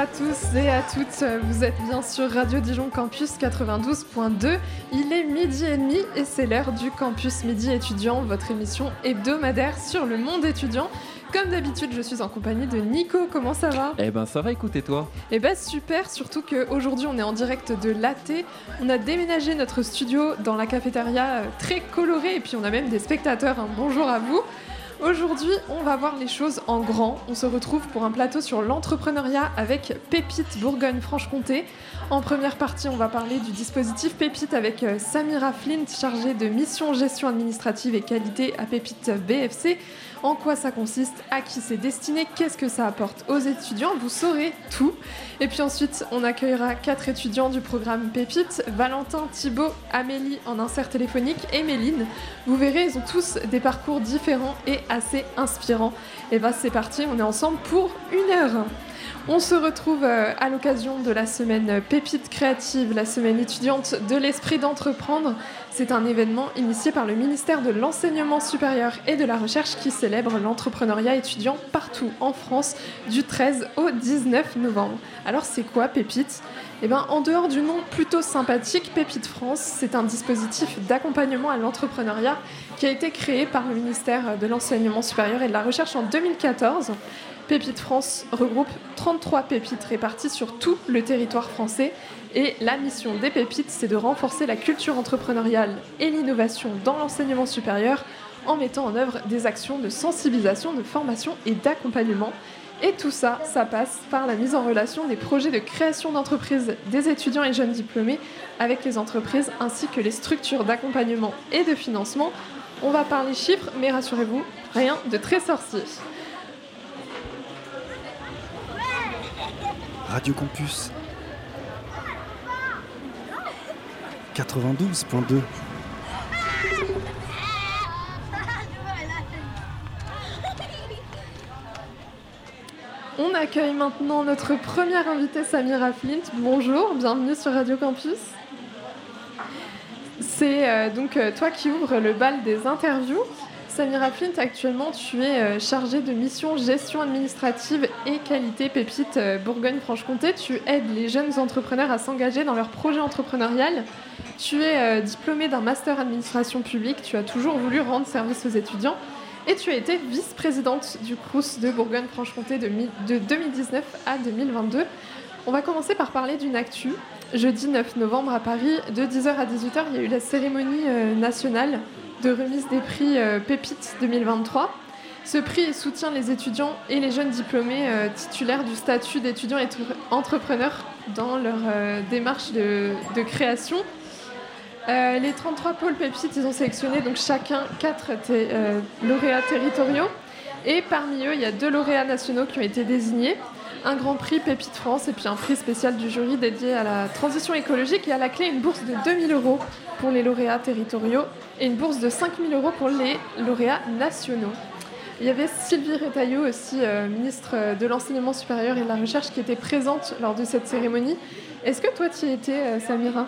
Bonjour à tous et à toutes, vous êtes bien sur Radio Dijon Campus 92.2. Il est midi et demi et c'est l'heure du Campus Midi étudiant, votre émission hebdomadaire sur le monde étudiant. Comme d'habitude, je suis en compagnie de Nico. Comment ça va? Eh ben ça va, écoutez toi? Eh ben super, surtout qu'aujourd'hui on est en direct de l'AT. On a déménagé notre studio dans la cafétéria euh, très colorée et puis on a même des spectateurs. Bonjour à vous. Aujourd'hui, on va voir les choses en grand. On se retrouve pour un plateau sur l'entrepreneuriat avec Pépite Bourgogne-Franche-Comté. En première partie, on va parler du dispositif Pépite avec euh, Samira Flint, chargée de mission gestion administrative et qualité à Pépite BFC en quoi ça consiste, à qui c'est destiné, qu'est-ce que ça apporte aux étudiants. Vous saurez tout. Et puis ensuite, on accueillera quatre étudiants du programme Pépite Valentin, Thibaut, Amélie en insert téléphonique et Méline. Vous verrez, ils ont tous des parcours différents et assez inspirants. Et bah, c'est parti, on est ensemble pour une heure. On se retrouve euh, à l'occasion de la semaine Pépite créative, la semaine étudiante de l'esprit d'entreprendre. C'est un événement initié par le ministère de l'Enseignement supérieur et de la Recherche qui célèbre l'entrepreneuriat étudiant partout en France du 13 au 19 novembre. Alors c'est quoi Pépite? Eh bien en dehors du nom plutôt sympathique, Pépite France, c'est un dispositif d'accompagnement à l'entrepreneuriat qui a été créé par le ministère de l'Enseignement supérieur et de la Recherche en 2014. Pépite France regroupe 33 pépites réparties sur tout le territoire français et la mission des pépites, c'est de renforcer la culture entrepreneuriale et l'innovation dans l'enseignement supérieur en mettant en œuvre des actions de sensibilisation, de formation et d'accompagnement. Et tout ça, ça passe par la mise en relation des projets de création d'entreprises des étudiants et jeunes diplômés avec les entreprises ainsi que les structures d'accompagnement et de financement. On va parler chiffres, mais rassurez-vous, rien de très sorcier. Radio Campus 92.2 On accueille maintenant notre première invitée Samira Flint. Bonjour, bienvenue sur Radio Campus. C'est euh, donc euh, toi qui ouvres le bal des interviews. Samira Flint, actuellement, tu es euh, chargée de mission gestion administrative et qualité Pépite euh, Bourgogne-Franche-Comté. Tu aides les jeunes entrepreneurs à s'engager dans leur projet entrepreneurial. Tu es euh, diplômée d'un master administration publique. Tu as toujours voulu rendre service aux étudiants. Et tu as été vice-présidente du CRUS de Bourgogne-Franche-Comté de 2019 à 2022. On va commencer par parler d'une actu. Jeudi 9 novembre à Paris, de 10h à 18h, il y a eu la cérémonie nationale de remise des prix euh, Pépite 2023. Ce prix soutient les étudiants et les jeunes diplômés euh, titulaires du statut d'étudiant et entrepreneur dans leur euh, démarche de, création. les 33 pôles Pépite, ils ont sélectionné donc chacun 4 lauréats territoriaux. Et parmi eux, il y a deux lauréats nationaux qui ont été désignés un grand prix Pépite France et puis un prix spécial du jury dédié à la transition écologique et à la clé une bourse de 2000 euros pour les lauréats territoriaux et une bourse de 5000 euros pour les lauréats nationaux. Il y avait Sylvie Retailleau aussi, euh, ministre de l'Enseignement supérieur et de la Recherche, qui était présente lors de cette cérémonie. Est-ce que toi tu y étais, euh, Samira?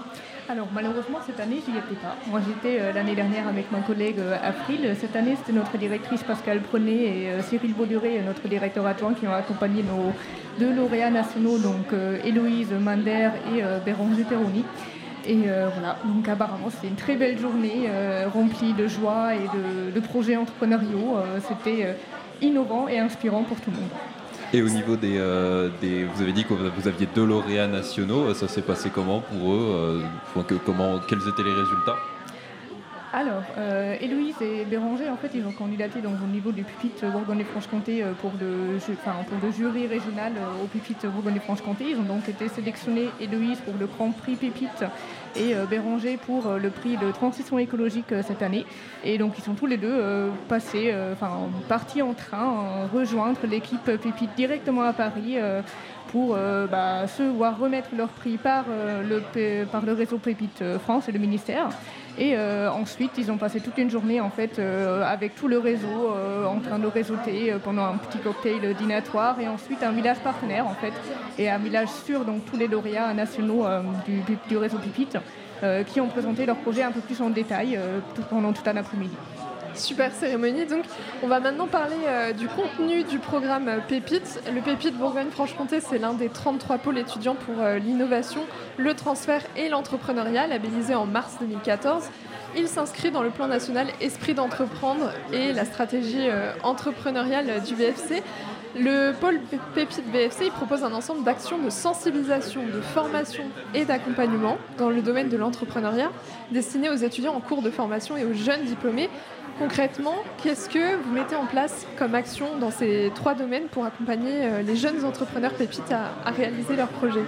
Alors malheureusement cette année j'y étais pas. Moi j'étais euh, l'année dernière avec mon collègue euh, April. Cette année c'était notre directrice Pascal Prenet et euh, Cyril Bauduré, notre directeur adjoint qui ont accompagné nos deux lauréats nationaux, donc Héloïse Mander et Béranger Perroni. Et voilà, donc apparemment c'était une très belle journée remplie de joie et de projets entrepreneuriaux. c'était innovant et inspirant pour tout le monde. Et au niveau euh, des, Vous avez dit que vous aviez deux lauréats nationaux. Ça s'est passé comment pour eux euh, Quels étaient les résultats? Alors, euh, Héloïse et Béranger, en fait, ils ont candidaté donc, au niveau du pupitre Bourgogne-Franche-Comté pour, le, pour le jury régional au pupitre Bourgogne-Franche-Comté. Ils ont donc été sélectionnés, Héloïse pour le Grand Prix Pépite et Béranger pour le prix de transition écologique cette année. Et donc, ils sont tous les deux passés, enfin, partis en train, rejoindre l'équipe Pépite directement à Paris pour bah, se voir remettre leur prix par le réseau Pépite France et le ministère. Et euh, ensuite, ils ont passé toute une journée en fait euh, avec tout le réseau euh, en train de réseauter pendant un petit cocktail dînatoire et ensuite un village partenaire en fait et un village sur donc tous les lauréats nationaux du, du, réseau Pipite qui ont présenté leur projet un peu plus en détail tout, pendant tout un après-midi. Super cérémonie. Donc, on va maintenant parler euh, du contenu du programme euh, Pépite. Le Pépite Bourgogne-Franche-Comté, c'est l'un des 33 pôles étudiants pour euh, l'innovation, le transfert et l'entrepreneuriat, labellisé en mars 2014. Il s'inscrit dans le plan national Esprit d'entreprendre et la stratégie entrepreneuriale du BFC. Le pôle Pépite BFC propose un ensemble d'actions de sensibilisation, de formation et d'accompagnement dans le domaine de l'entrepreneuriat destinées aux étudiants en cours de formation et aux jeunes diplômés. Concrètement, qu'est-ce que vous mettez en place comme action dans ces trois domaines pour accompagner euh, les jeunes entrepreneurs pépites à, réaliser leurs projets?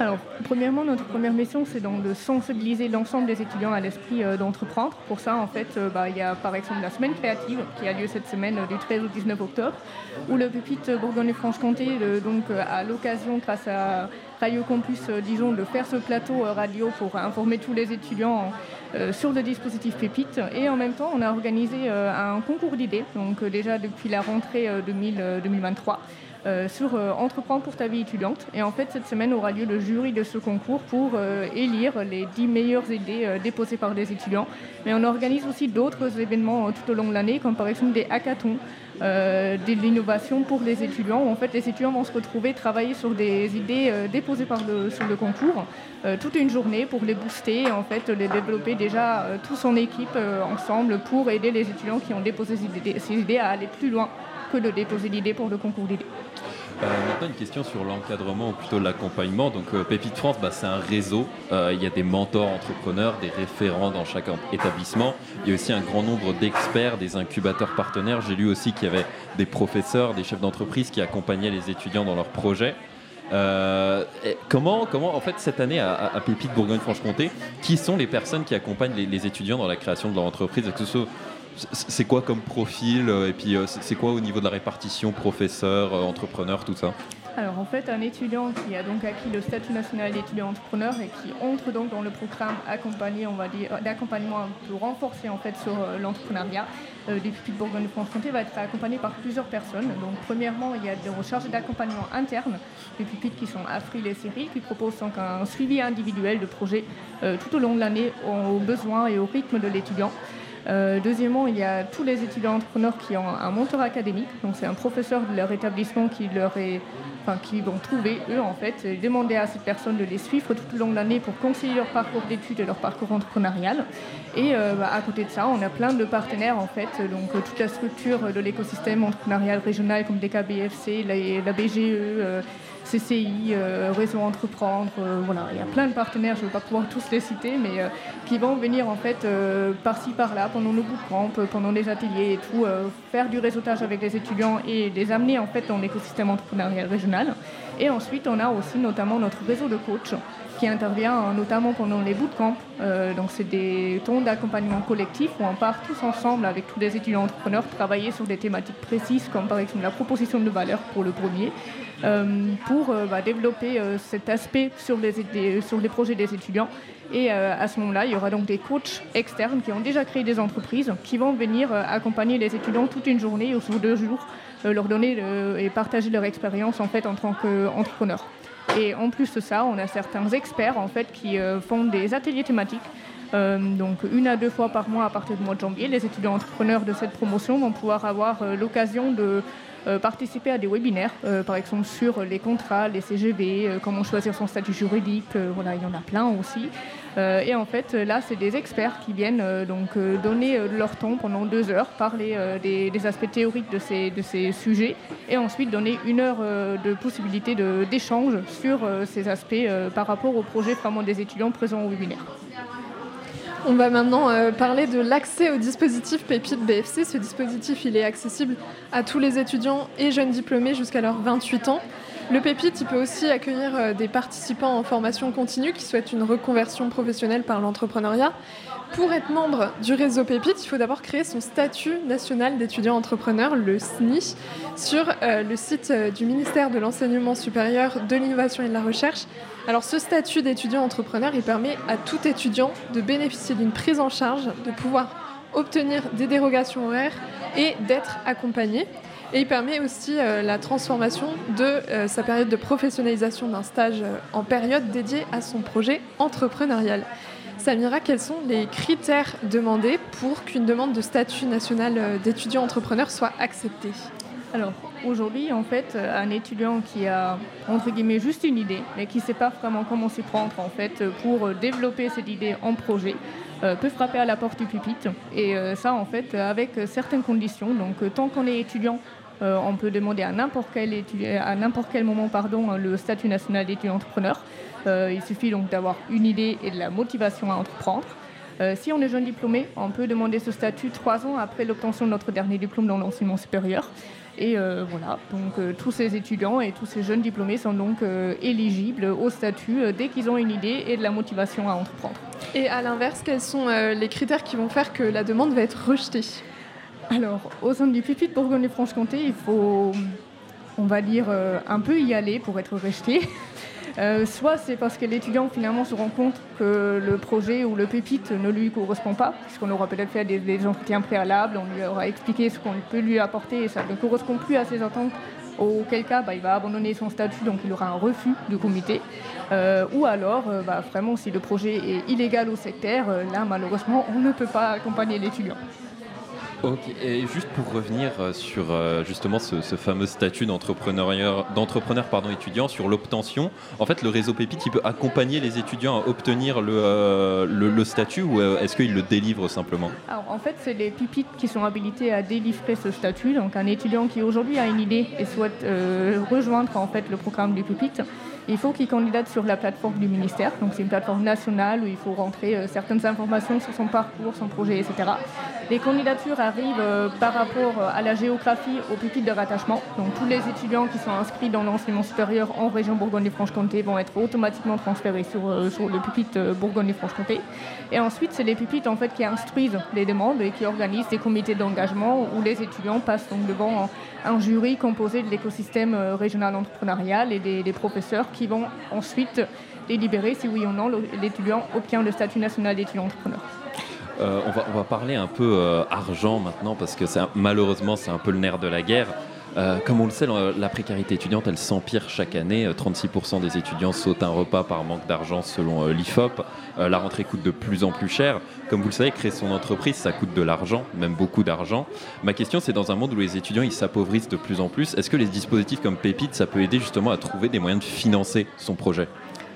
Alors, premièrement, notre première mission, c'est de sensibiliser l'ensemble des étudiants à l'esprit euh, d'entreprendre. Pour ça, en fait, euh, bah, il y a par exemple la semaine créative qui a lieu cette semaine du 13 au 19 octobre, où le Pépite Bourgogne-Franche-Comté, à l'occasion, grâce à Radio Campus disons, de faire ce plateau radio pour informer tous les étudiants euh, sur le dispositif Pépite. Et en même temps, on a organisé euh, un concours d'idées, donc euh, déjà depuis la rentrée 2023. Sur Entreprendre pour ta vie étudiante. Et en fait, cette semaine aura lieu le jury de ce concours pour élire les 10 meilleures idées déposées par des étudiants. Mais on organise aussi d'autres événements tout au long de l'année, comme par exemple des hackathons, de l'innovation pour les étudiants, en fait les étudiants vont se retrouver travailler sur des idées déposées par le, sur le concours. Euh, toute une journée pour les booster en fait les développer déjà euh, tous en équipe euh, ensemble pour aider les étudiants qui ont déposé ces idées, à aller plus loin que de déposer l'idée pour le concours d'idées. maintenant, une question sur l'encadrement ou plutôt l'accompagnement. Donc, Pépite France, bah, c'est un réseau. il y a des mentors entrepreneurs, des référents dans chaque établissement. Il y a aussi un grand nombre d'experts, des incubateurs partenaires. J'ai lu aussi qu'il y avait des professeurs, des chefs d'entreprise qui accompagnaient les étudiants dans leurs projets. Euh, comment, comment, en fait, cette année à, à Pépite Bourgogne-Franche-Comté, qui sont les personnes qui accompagnent les, étudiants dans la création de leur entreprise C'est quoi comme profil euh, Et puis, euh, c'est quoi au niveau de la répartition professeur, entrepreneur, tout ça? Alors en fait, un étudiant qui a donc acquis le statut national d'étudiant entrepreneur et qui entre donc dans le programme accompagné, on va dire, d'accompagnement un peu renforcé en fait sur euh, l'entrepreneuriat euh, des pupilles Bourgogne-Franche-Comté va être accompagné par plusieurs personnes. Donc premièrement, il y a des recherches d'accompagnement interne des pupilles qui sont Afril et Série qui proposent donc un suivi individuel de projets euh, tout au long de l'année aux besoins et au rythme de l'étudiant. Euh, deuxièmement, il y a tous les étudiants entrepreneurs qui ont un mentor académique. Donc c'est un professeur de leur établissement qui leur est enfin, qui vont trouver, eux, en fait, demander à cette personne de les suivre tout au long de l'année pour conseiller leur parcours d'études et leur parcours entrepreneurial. Et euh, bah, à côté de ça, on a plein de partenaires, en fait, donc euh, toute la structure de l'écosystème entrepreneurial régional comme DKBFC, la, la BGE, CCI, euh, Réseau Entreprendre, euh, voilà, il y a plein de partenaires, je ne vais pas pouvoir tous les citer, mais euh, qui vont venir en fait par-ci par-là pendant nos bootcamps, pendant les ateliers et tout, faire du réseautage avec les étudiants et les amener en fait dans l'écosystème entrepreneurial régional. Et ensuite, on a aussi notamment notre réseau de coachs qui intervient notamment pendant les bootcamps. donc, c'est des temps d'accompagnement collectif où on part tous ensemble avec tous les étudiants entrepreneurs travailler sur des thématiques précises, comme par exemple la proposition de valeur pour le premier, euh, pour euh, bah, développer euh, cet aspect sur les, sur les projets des étudiants. Et à ce moment-là, il y aura donc des coachs externes qui ont déjà créé des entreprises qui vont venir accompagner les étudiants toute une journée ou sur deux jours, leur donner et partager leur expérience en fait en tant qu'entrepreneur. Et en plus de ça, on a certains experts en fait qui font des ateliers thématiques. donc une à deux fois par mois à partir du mois de janvier, les étudiants entrepreneurs de cette promotion vont pouvoir avoir l'occasion de euh, participer à des webinaires, euh, par exemple sur les contrats, les CGV, euh, comment choisir son statut juridique, voilà, il y en a plein aussi. et en fait, là, c'est des experts qui viennent donc donner leur temps pendant deux heures, parler des, aspects théoriques de ces, de ces sujets, et ensuite donner une heure de possibilité d'échange sur ces aspects par rapport au projet vraiment des étudiants présents au webinaire. On va maintenant euh, parler de l'accès au dispositif Pépite BFC. Ce dispositif, il est accessible à tous les étudiants et jeunes diplômés jusqu'à leurs 28 ans. Le Pépite, il peut aussi accueillir euh, des participants en formation continue qui souhaitent une reconversion professionnelle par l'entrepreneuriat. Pour être membre du réseau Pépite, il faut d'abord créer son statut national d'étudiant entrepreneur, le SNI, sur euh, le site du ministère de l'Enseignement supérieur, de l'Innovation et de la Recherche. Alors ce statut d'étudiant entrepreneur, il permet à tout étudiant de bénéficier d'une prise en charge, de pouvoir obtenir des dérogations horaires et d'être accompagné. Et il permet aussi euh, la transformation de sa période de professionnalisation d'un stage en période dédiée à son projet entrepreneurial. Samira, quels sont les critères demandés pour qu'une demande de statut national d'étudiant entrepreneur soit acceptée? Alors aujourd'hui, en fait, un étudiant qui a entre guillemets juste une idée, mais qui ne sait pas vraiment comment s'y prendre en fait pour développer cette idée en projet, euh, peut frapper à la porte du pupitre. Et euh, ça, en fait, avec certaines conditions. Donc, euh, tant qu'on est étudiant, on peut demander à n'importe quel, à n'importe quel moment pardon, le statut national d'étudiant entrepreneur. il suffit donc d'avoir une idée et de la motivation à entreprendre. si on est jeune diplômé, on peut demander ce statut trois ans après l'obtention de notre dernier diplôme dans l'enseignement supérieur. Et voilà, donc tous ces étudiants et tous ces jeunes diplômés sont donc éligibles au statut dès qu'ils ont une idée et de la motivation à entreprendre. Et à l'inverse, quels sont euh, les critères qui vont faire que la demande va être rejetée? Alors, au sein du pupitre Bourgogne-Franche-Comté, il faut, on va dire, euh, un peu y aller pour être rejeté. Euh, soit c'est parce que l'étudiant finalement se rend compte que le projet ou le pupitre ne lui correspond pas, puisqu'on aura peut-être fait des, entretiens préalables, on lui aura expliqué ce qu'on peut lui apporter et ça ne correspond plus à ses attentes auquel cas bah, il va abandonner son statut, donc il aura un refus du comité. Euh, ou alors, euh, bah, vraiment, si le projet est illégal ou sectaire, euh, là, malheureusement, on ne peut pas accompagner l'étudiant. Ok, et juste pour revenir euh, sur euh, justement ce, fameux statut d'entrepreneur étudiant, sur l'obtention, en fait le réseau Pépite, il peut accompagner les étudiants à obtenir le, euh, statut ou est-ce qu'il le délivre simplement? Alors en fait c'est les Pépites qui sont habilités à délivrer ce statut, donc un étudiant qui aujourd'hui a une idée et souhaite rejoindre en fait le programme du Pépite, il faut qu'il candidate sur la plateforme du ministère. Donc c'est une plateforme nationale où il faut rentrer euh, certaines informations sur son parcours, son projet, etc. Les candidatures arrivent euh, par rapport euh, à la géographie au pupitre de rattachement. Donc tous les étudiants qui sont inscrits dans l'enseignement supérieur en région Bourgogne-Franche-Comté vont être automatiquement transférés sur, sur le pupitre Bourgogne-Franche-Comté. Et ensuite, c'est les pupitres en fait, qui instruisent les demandes et qui organisent des comités d'engagement où les étudiants passent donc devant un jury composé de l'écosystème régional entrepreneurial et des, professeurs qui vont ensuite délibérer si oui ou non l'étudiant obtient le statut national d'étudiant entrepreneur. Euh, on, va, on, va, parler un peu euh, argent maintenant parce que malheureusement c'est un peu le nerf de la guerre. Euh, comme on le sait, la précarité étudiante, elle s'empire chaque année. 36% des étudiants sautent un repas par manque d'argent selon l'IFOP. la rentrée coûte de plus en plus cher. Comme vous le savez, créer son entreprise, ça coûte de l'argent, même beaucoup d'argent. Ma question, c'est dans un monde où les étudiants ils s'appauvrissent de plus en plus, est-ce que les dispositifs comme Pépite, ça peut aider justement à trouver des moyens de financer son projet?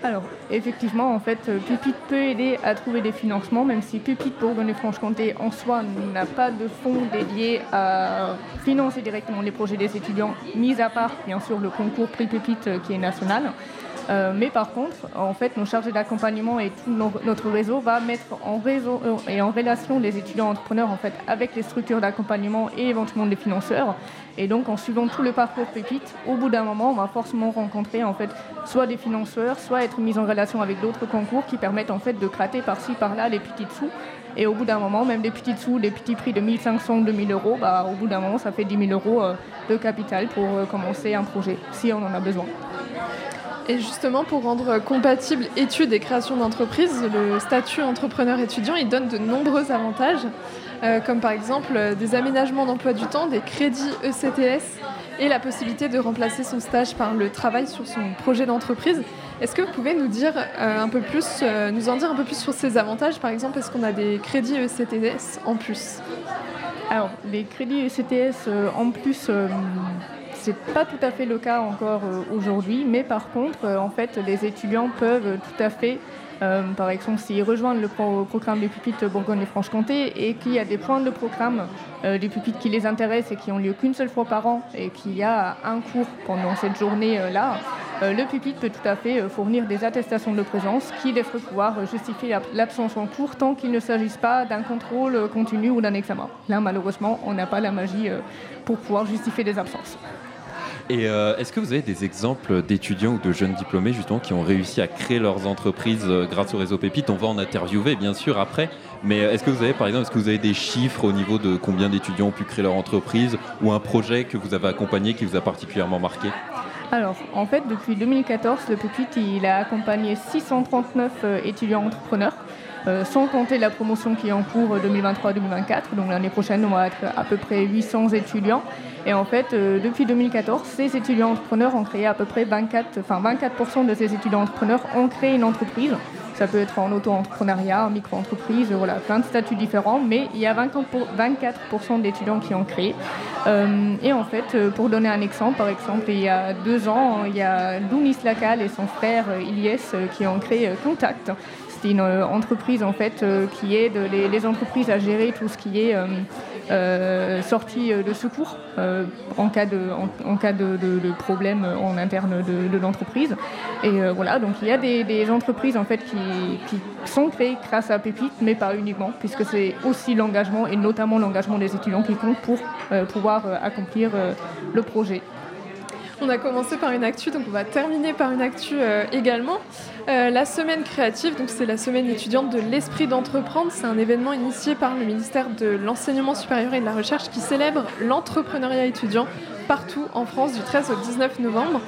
Alors, effectivement, en fait, Pupit peut aider à trouver des financements, même si Pupit Bourgogne-Franche-Comté en soi n'a pas de fonds dédiés à financer directement les projets des étudiants, mis à part, bien sûr, le concours Prix Pupit euh, qui est national. Euh, mais par contre, en fait, nos chargés d'accompagnement et tout notre réseau va mettre en réseau euh, et en relation les étudiants entrepreneurs en fait avec les structures d'accompagnement et éventuellement les financeurs. Et donc, en suivant tout le parcours Pépite, au bout d'un moment, on va forcément rencontrer en fait soit des financeurs, soit être mis en relation avec d'autres concours qui permettent en fait de gratter par-ci par-là les petits sous. Et au bout d'un moment, même des petits sous, des petits prix de 1500, 2000 euros, bah, au bout d'un moment, ça fait 10 000 euros euh, de capital pour commencer un projet, si on en a besoin. Et justement, pour rendre compatible études et création d'entreprise, le statut entrepreneur étudiant, il donne de nombreux avantages. Euh, comme par exemple euh, des aménagements d'emploi du temps, des crédits ECTS et la possibilité de remplacer son stage par le travail sur son projet d'entreprise. Est-ce que vous pouvez nous dire euh, un peu plus, nous en dire un peu plus sur ces avantages? Par exemple, est-ce qu'on a des crédits ECTS en plus? Alors, les crédits ECTS en plus, c'est pas tout à fait le cas encore aujourd'hui, mais par contre, en fait, les étudiants peuvent tout à fait euh, par exemple, s'ils rejoignent le programme du pupitre Bourgogne et Franche-Comté et qu'il y a des points de programme euh, du pupitre qui les intéressent et qui ont lieu qu'une seule fois par an et qu'il y a un cours pendant cette journée-là, euh, le pupitre peut tout à fait fournir des attestations de présence qui laisseraient pouvoir justifier l'absence en cours tant qu'il ne s'agisse pas d'un contrôle continu ou d'un examen. Là, malheureusement, on n'a pas la magie pour pouvoir justifier des absences. Et euh, est-ce que vous avez des exemples d'étudiants ou de jeunes diplômés justement qui ont réussi à créer leurs entreprises euh, grâce au réseau Pépite? On va en interviewer bien sûr après, mais euh, est-ce que vous avez par exemple, est-ce que vous avez des chiffres au niveau de combien d'étudiants ont pu créer leur entreprise ou un projet que vous avez accompagné qui vous a particulièrement marqué? Alors, en fait, depuis 2014, le Pépite, il a accompagné 639 étudiants entrepreneurs. Sans compter la promotion qui est en cours 2023-2024. Donc l'année prochaine, on va être à peu près 800 étudiants. Et en fait, euh, depuis 2014, ces étudiants entrepreneurs ont créé à peu près 24, enfin 24% de ces étudiants entrepreneurs ont créé une entreprise, Ça peut être en auto-entrepreneuriat, en micro-entreprise, voilà, plein de statuts différents, mais il y a 24% d'étudiants qui ont créé. et en fait, pour donner un exemple, par exemple, il y a deux ans, il y a Lounis Lacal et son frère Ilyes qui ont créé Contact. C'est une entreprise en fait qui aide les, entreprises à gérer tout ce qui est euh, sortie de secours euh, en cas, de, en, cas de, problème en interne de, l'entreprise. Et euh, voilà, donc il y a des, entreprises en fait qui, sont créées grâce à Pépite, mais pas uniquement, puisque c'est aussi l'engagement et notamment l'engagement des étudiants qui compte pour pouvoir accomplir le projet. On a commencé par une actu, donc on va terminer par une actu euh, également. Euh, la semaine créative, donc c'est la semaine étudiante de l'esprit d'entreprendre. C'est un événement initié par le ministère de l'enseignement supérieur et de la recherche qui célèbre l'entrepreneuriat étudiant partout en France du 13 au 19 novembre.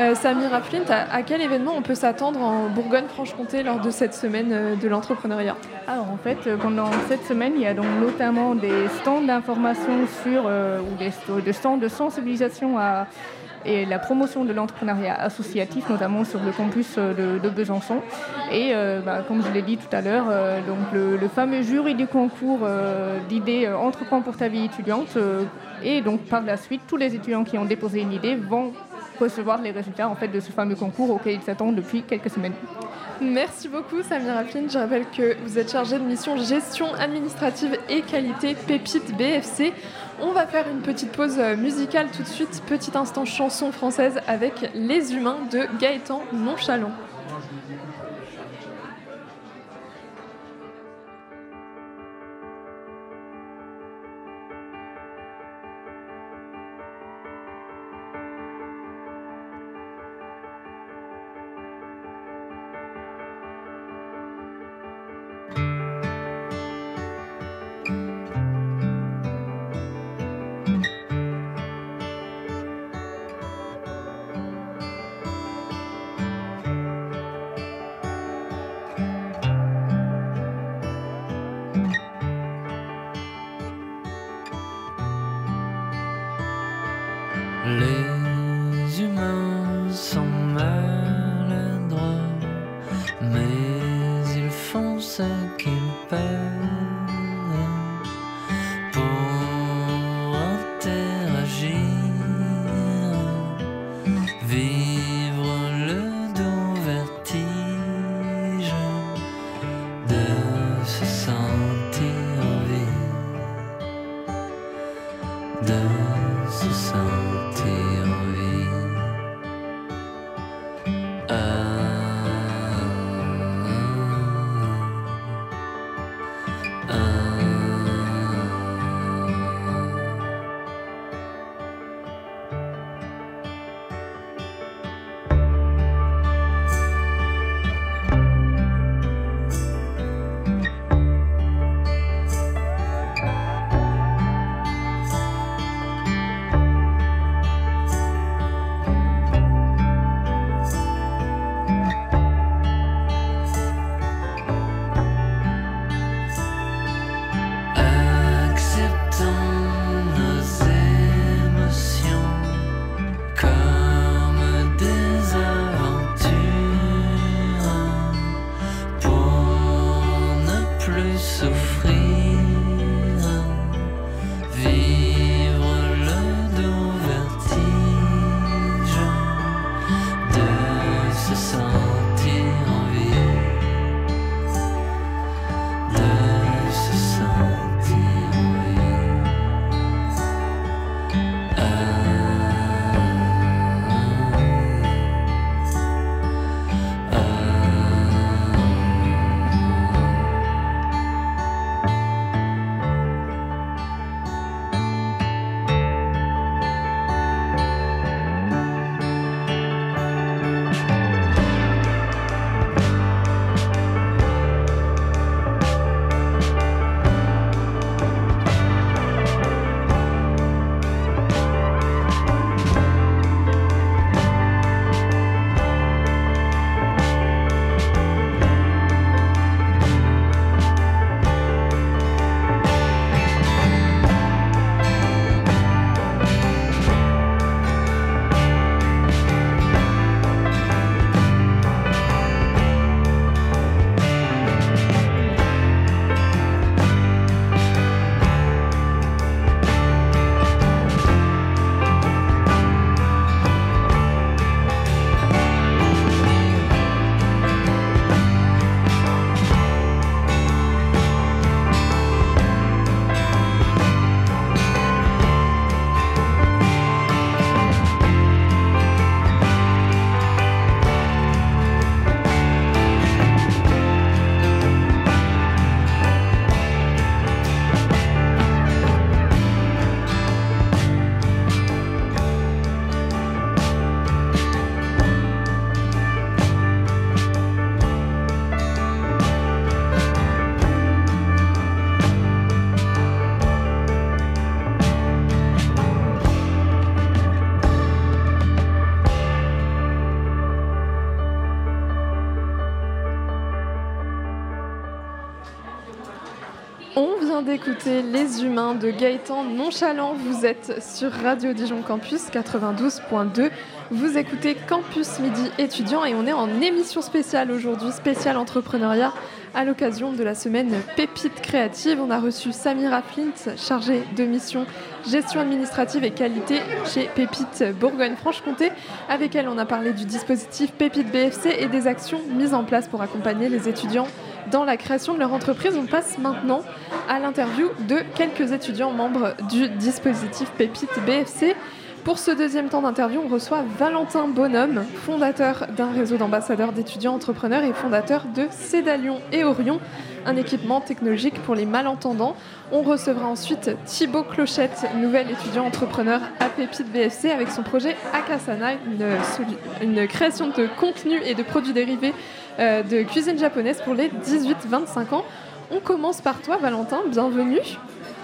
Euh, Samira Flint, à, quel événement on peut s'attendre en Bourgogne-Franche-Comté lors de cette semaine de l'entrepreneuriat? Alors en fait, pendant cette semaine, il y a donc notamment des stands d'information sur ou des, des stands de sensibilisation à et la promotion de l'entrepreneuriat associatif, notamment sur le campus euh, de, Besançon. Et euh, bah, comme je l'ai dit tout à l'heure, euh, donc le, fameux jury du concours d'idées Entreprends pour ta vie étudiante. et donc par la suite, tous les étudiants qui ont déposé une idée vont recevoir les résultats en fait, de ce fameux concours auquel ils s'attendent depuis quelques semaines. Merci beaucoup Samira Flynn. Je rappelle que vous êtes chargée de mission gestion administrative et qualité Pépite BFC. On va faire une petite pause musicale tout de suite, petit instant chanson française avec Les Humains de Gaëtan Nonchalant. D'écouter Les Humains de Gaëtan Nonchalant. Vous êtes sur Radio Dijon Campus 92.2. Vous écoutez Campus Midi étudiant et on est en émission spéciale aujourd'hui, spéciale entrepreneuriat à l'occasion de la semaine Pépite créative. On a reçu Samira Flint, chargée de mission gestion administrative et qualité chez Pépite Bourgogne-Franche-Comté. Avec elle, on a parlé du dispositif Pépite BFC et des actions mises en place pour accompagner les étudiants dans la création de leur entreprise. On passe maintenant à l'interview de quelques étudiants membres du dispositif Pépite BFC. Pour ce deuxième temps d'interview, on reçoit Valentin Bonhomme, fondateur d'un réseau d'ambassadeurs d'étudiants entrepreneurs et fondateur de Cédalion et Orion, un équipement technologique pour les malentendants. On recevra ensuite Thibaut Clochette, nouvel étudiant entrepreneur à Pépite BFC avec son projet Akasana, une, création de contenu et de produits dérivés euh, de cuisine japonaise pour les 18-25 ans. On commence par toi, Valentin. Bienvenue.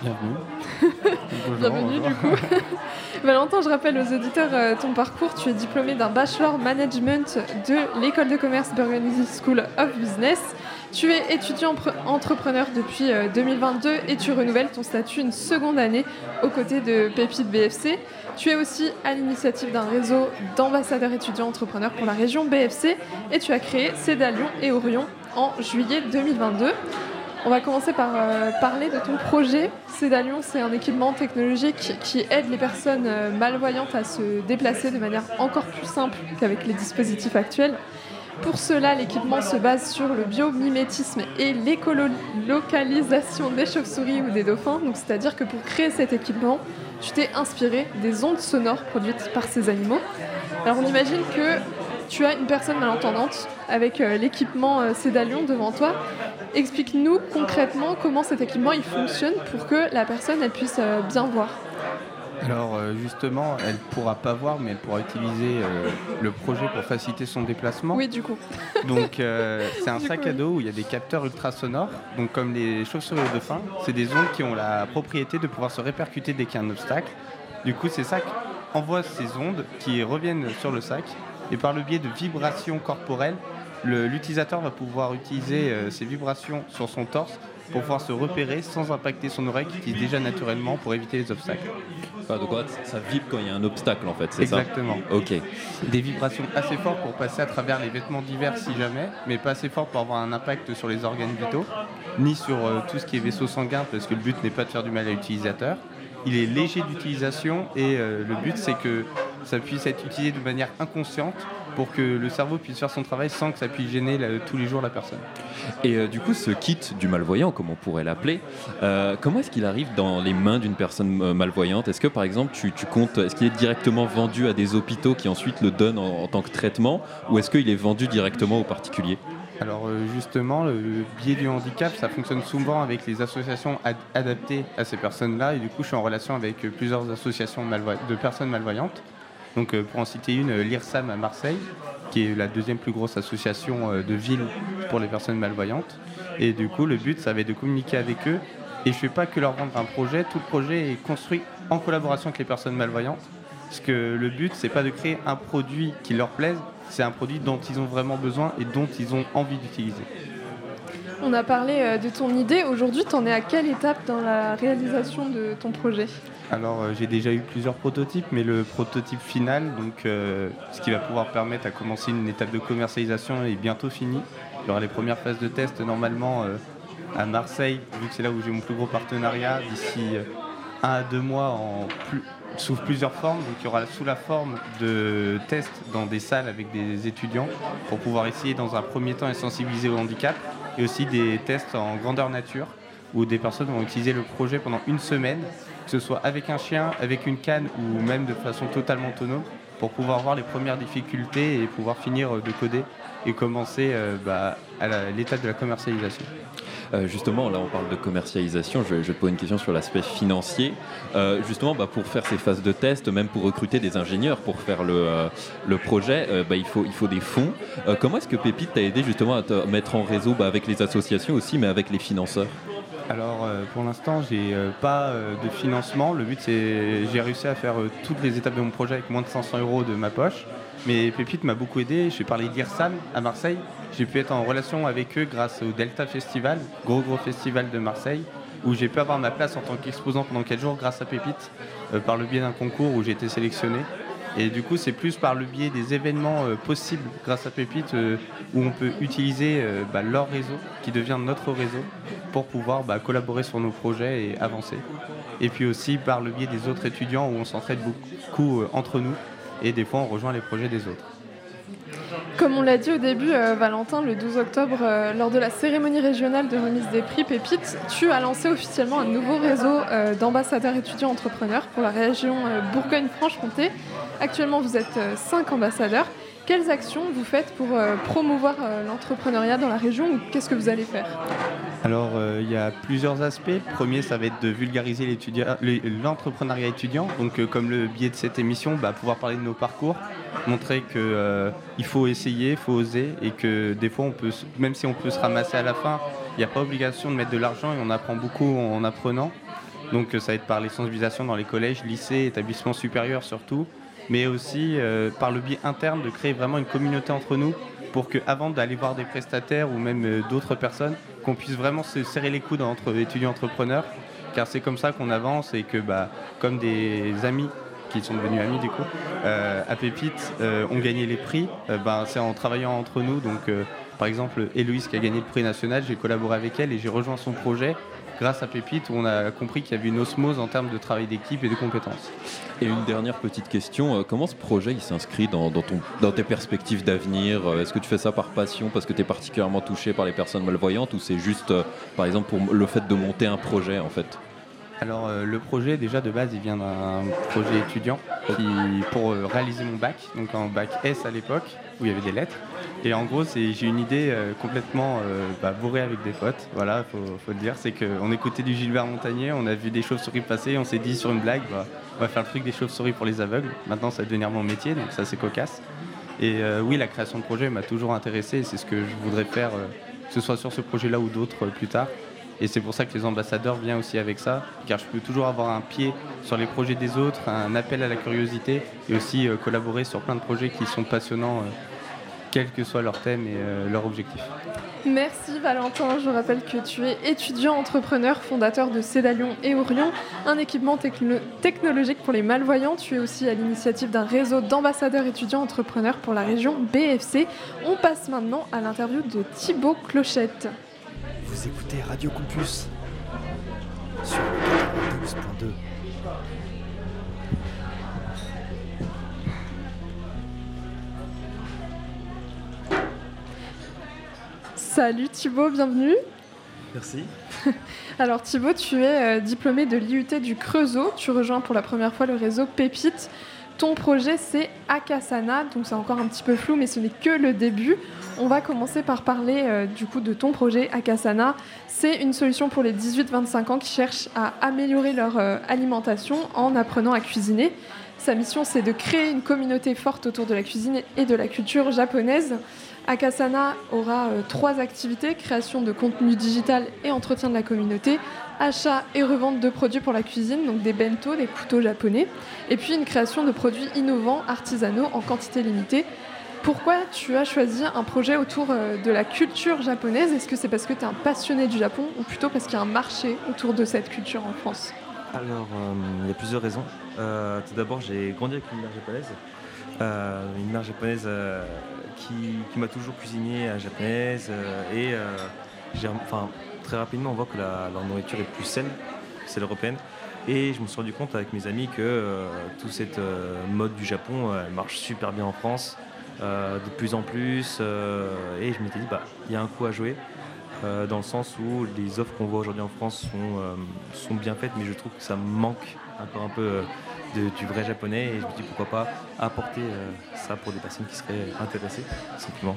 Bienvenue. Bienvenue du coup. Valentin, je rappelle aux auditeurs euh, ton parcours. Tu es diplômé d'un bachelor management de l'école de commerce Burgundy School of Business. Tu es étudiant entrepreneur depuis 2022 euh, et tu renouvelles ton statut une seconde année aux côtés de Pépite BFC. Tu es aussi à l'initiative d'un réseau d'ambassadeurs étudiants entrepreneurs pour la région BFC et tu as créé Cédalion et Orion en juillet 2022. On va commencer par euh, parler de ton projet. Cédalion, c'est un équipement technologique qui aide les personnes euh, malvoyantes à se déplacer de manière encore plus simple qu'avec les dispositifs actuels. Pour cela, l'équipement se base sur le biomimétisme et l'écolocalisation des chauves-souris ou des dauphins. c'est-à-dire que pour créer cet équipement, tu t'es inspiré des ondes sonores produites par ces animaux. Alors on imagine que tu as une personne malentendante avec euh, l'équipement euh, Cédalion devant toi. Explique-nous concrètement comment cet équipement il fonctionne pour que la personne puisse euh, bien voir. Alors justement, elle pourra pas voir, mais elle pourra utiliser le projet pour faciliter son déplacement. Oui, du coup. Donc c'est un sac à dos où il y a des capteurs ultrasonores. Donc comme les chauves-souris de fin, c'est des ondes qui ont la propriété de pouvoir se répercuter dès qu'il y a un obstacle. Du coup, ces sacs envoient ces ondes qui reviennent sur le sac et par le biais de vibrations corporelles, l'utilisateur va pouvoir utiliser euh, ces vibrations sur son torse pour pouvoir se repérer sans impacter son oreille qui utilise déjà naturellement pour éviter les obstacles. Ah, donc ça vibre quand il y a un obstacle en fait, c'est ça Exactement. Ok. Des vibrations assez fortes pour passer à travers les vêtements divers si jamais, mais pas assez fortes pour avoir un impact sur les organes vitaux, ni sur euh, tout ce qui est vaisseau sanguin parce que le but n'est pas de faire du mal à l'utilisateur. Il est léger d'utilisation et euh, le but c'est que ça puisse être utilisé de manière inconsciente pour que le cerveau puisse faire son travail sans que ça puisse gêner tous les jours la personne. Et euh, du coup, ce kit du malvoyant, comme on pourrait l'appeler, euh, comment est-ce qu'il arrive dans les mains d'une personne malvoyante? Est-ce que par exemple, tu, comptes, est-ce qu'il est directement vendu à des hôpitaux qui ensuite le donnent en, en tant que traitement, ou est-ce qu'il est vendu directement aux particuliers? Alors euh, justement, le biais du handicap, ça fonctionne souvent avec les associations adaptées à ces personnes-là. Et du coup, je suis en relation avec euh, plusieurs associations de personnes malvoyantes. Donc euh, pour en citer une, l'IRSAM à Marseille, qui est la deuxième plus grosse association de ville pour les personnes malvoyantes. Et du coup, le but, ça va être de communiquer avec eux. Et je ne fais pas que leur vendre un projet, tout le projet est construit en collaboration avec les personnes malvoyantes. Parce que le but, c'est pas de créer un produit qui leur plaise, c'est un produit dont ils ont vraiment besoin et dont ils ont envie d'utiliser. On a parlé euh, de ton idée. Aujourd'hui, tu en es à quelle étape dans la réalisation de ton projet? Alors, euh, j'ai déjà eu plusieurs prototypes, mais le prototype final, donc, euh, ce qui va pouvoir permettre à commencer une étape de commercialisation, est bientôt fini. Il y aura les premières phases de test normalement à Marseille, vu que c'est là où j'ai mon plus gros partenariat, d'ici un à deux mois sous plusieurs formes. Donc il y aura sous la forme de tests dans des salles avec des étudiants pour pouvoir essayer dans un premier temps et sensibiliser au handicap et aussi des tests en grandeur nature où des personnes vont utiliser le projet pendant une semaine, que ce soit avec un chien, avec une canne ou même de façon totalement autonome pour pouvoir voir les premières difficultés et pouvoir finir de coder et commencer euh, bah, à l'étape de la commercialisation. Euh, justement, là, on parle de commercialisation. Je, te pose une question sur l'aspect financier. Euh, justement, bah, pour faire ces phases de test, même pour recruter des ingénieurs pour faire le, projet, bah, il, faut, des fonds. comment est-ce que Pépite t'a aidé justement à te mettre en réseau avec les associations aussi, mais avec les financeurs? Alors pour l'instant j'ai pas de financement. Le but c'est j'ai réussi à faire toutes les étapes de mon projet avec moins de 500 euros de ma poche. Mais Pépite m'a beaucoup aidé. Je suis parlé d'IRSAM à Marseille. J'ai pu être en relation avec eux grâce au Delta Festival, gros gros festival de Marseille, où j'ai pu avoir ma place en tant qu'exposant pendant 4 jours grâce à Pépite, par le biais d'un concours où j'ai été sélectionné. Et du coup, c'est plus par le biais des événements possibles grâce à Pépite où on peut utiliser bah, leur réseau qui devient notre réseau pour pouvoir bah, collaborer sur nos projets et avancer. Et puis aussi par le biais des autres étudiants où on s'entraide beaucoup entre nous et des fois on rejoint les projets des autres. Comme on l'a dit au début, euh, Valentin, le 12 octobre, euh, lors de la cérémonie régionale de remise des prix Pépite, tu as lancé officiellement un nouveau réseau euh, d'ambassadeurs étudiants entrepreneurs pour la région Bourgogne-Franche-Comté. Actuellement, vous êtes cinq ambassadeurs. Quelles actions vous faites pour promouvoir l'entrepreneuriat dans la région ou qu'est-ce que vous allez faire? Alors, il y a plusieurs aspects. Premier, ça va être de vulgariser l'entrepreneuriat étudiant. Donc, comme le biais de cette émission, bah, pouvoir parler de nos parcours, montrer qu'il euh, faut essayer, il faut oser et que des fois, on peut, même si on peut se ramasser à la fin, il n'y a pas obligation de mettre de l'argent et on apprend beaucoup en apprenant. Donc ça va être par les sensibilisations dans les collèges, lycées, établissements supérieurs surtout, mais aussi euh, par le biais interne de créer vraiment une communauté entre nous pour qu'avant d'aller voir des prestataires ou même euh, d'autres personnes, qu'on puisse vraiment se serrer les coudes entre étudiants entrepreneurs, car c'est comme ça qu'on avance et que bah, comme des amis qui sont devenus amis du coup, euh, à Pépite ont gagné les prix. Ben, c'est en travaillant entre nous. Donc, par exemple, Héloïse qui a gagné le prix national, j'ai collaboré avec elle et j'ai rejoint son projet grâce à Pépite où on a compris qu'il y avait une osmose en termes de travail d'équipe et de compétences. Et une dernière petite question, comment ce projet il s'inscrit dans, ton, dans tes perspectives d'avenir Est-ce que tu fais ça par passion parce que tu es particulièrement touché par les personnes malvoyantes ou c'est juste par exemple pour le fait de monter un projet en fait? Alors euh, le projet déjà de base il vient d'un projet étudiant qui, pour euh, réaliser mon bac, donc en bac S à l'époque où il y avait des lettres. Et en gros j'ai une idée euh, complètement bah, bourrée avec des potes, voilà faut, faut le dire, c'est qu'on écoutait du Gilbert Montagnier, on a vu des chauves-souris passer, on s'est dit sur une blague bah, on va faire le truc des chauves-souris pour les aveugles. Maintenant ça va devenir mon métier donc ça c'est cocasse. Et oui la création de projet m'a toujours intéressé, c'est ce que je voudrais faire, que ce soit sur ce projet là ou d'autres plus tard. Et c'est pour ça que les ambassadeurs viennent aussi avec ça, car je peux toujours avoir un pied sur les projets des autres, un appel à la curiosité et aussi euh, collaborer sur plein de projets qui sont passionnants, euh, quel que soit leur thème et euh, leur objectif. Merci Valentin. Je rappelle que tu es étudiant entrepreneur, fondateur de Cédalion et Orion, un équipement technologique pour les malvoyants. Tu es aussi à l'initiative d'un réseau d'ambassadeurs étudiants entrepreneurs pour la région BFC. On passe maintenant à l'interview de Thibaut Clochette. Vous écoutez Radio Campus sur 12.2. Salut Thibaut, bienvenue. Merci. Alors Thibaut, tu es euh, diplômé de l'IUT du Creusot. Tu rejoins pour la première fois le réseau Pépite. Ton projet, c'est Akasana, donc c'est encore un petit peu flou, mais ce n'est que le début. On va commencer par parler euh, du coup de ton projet Akasana. C'est une solution pour les 18-25 ans qui cherchent à améliorer leur euh, alimentation en apprenant à cuisiner. Sa mission, c'est de créer une communauté forte autour de la cuisine et de la culture japonaise. Akasana aura euh, trois activités création de contenu digital et entretien de la communauté, achat et revente de produits pour la cuisine, donc des bento, des couteaux japonais, et puis une création de produits innovants, artisanaux en quantité limitée pourquoi tu as choisi un projet autour euh, de la culture japonaise? Est-ce que c'est parce que tu es un passionné du Japon ou plutôt parce qu'il y a un marché autour de cette culture en France? Alors, euh, il y a plusieurs raisons. Tout d'abord, j'ai grandi avec une mère japonaise. une mère japonaise qui, m'a toujours cuisiné à japonaise. et enfin, très rapidement, on voit que la, nourriture est plus saine, celle européenne. Et je me suis rendu compte avec mes amis que toute cette mode du Japon marche super bien en France. Euh, de plus en plus. Euh, et je m'étais dit, bah, il y a un coup à jouer. Euh, dans le sens où les offres qu'on voit aujourd'hui en France sont bien faites, mais je trouve que ça manque encore un peu du vrai japonais. Et je me dis pourquoi pas apporter ça pour des personnes qui seraient intéressées, simplement.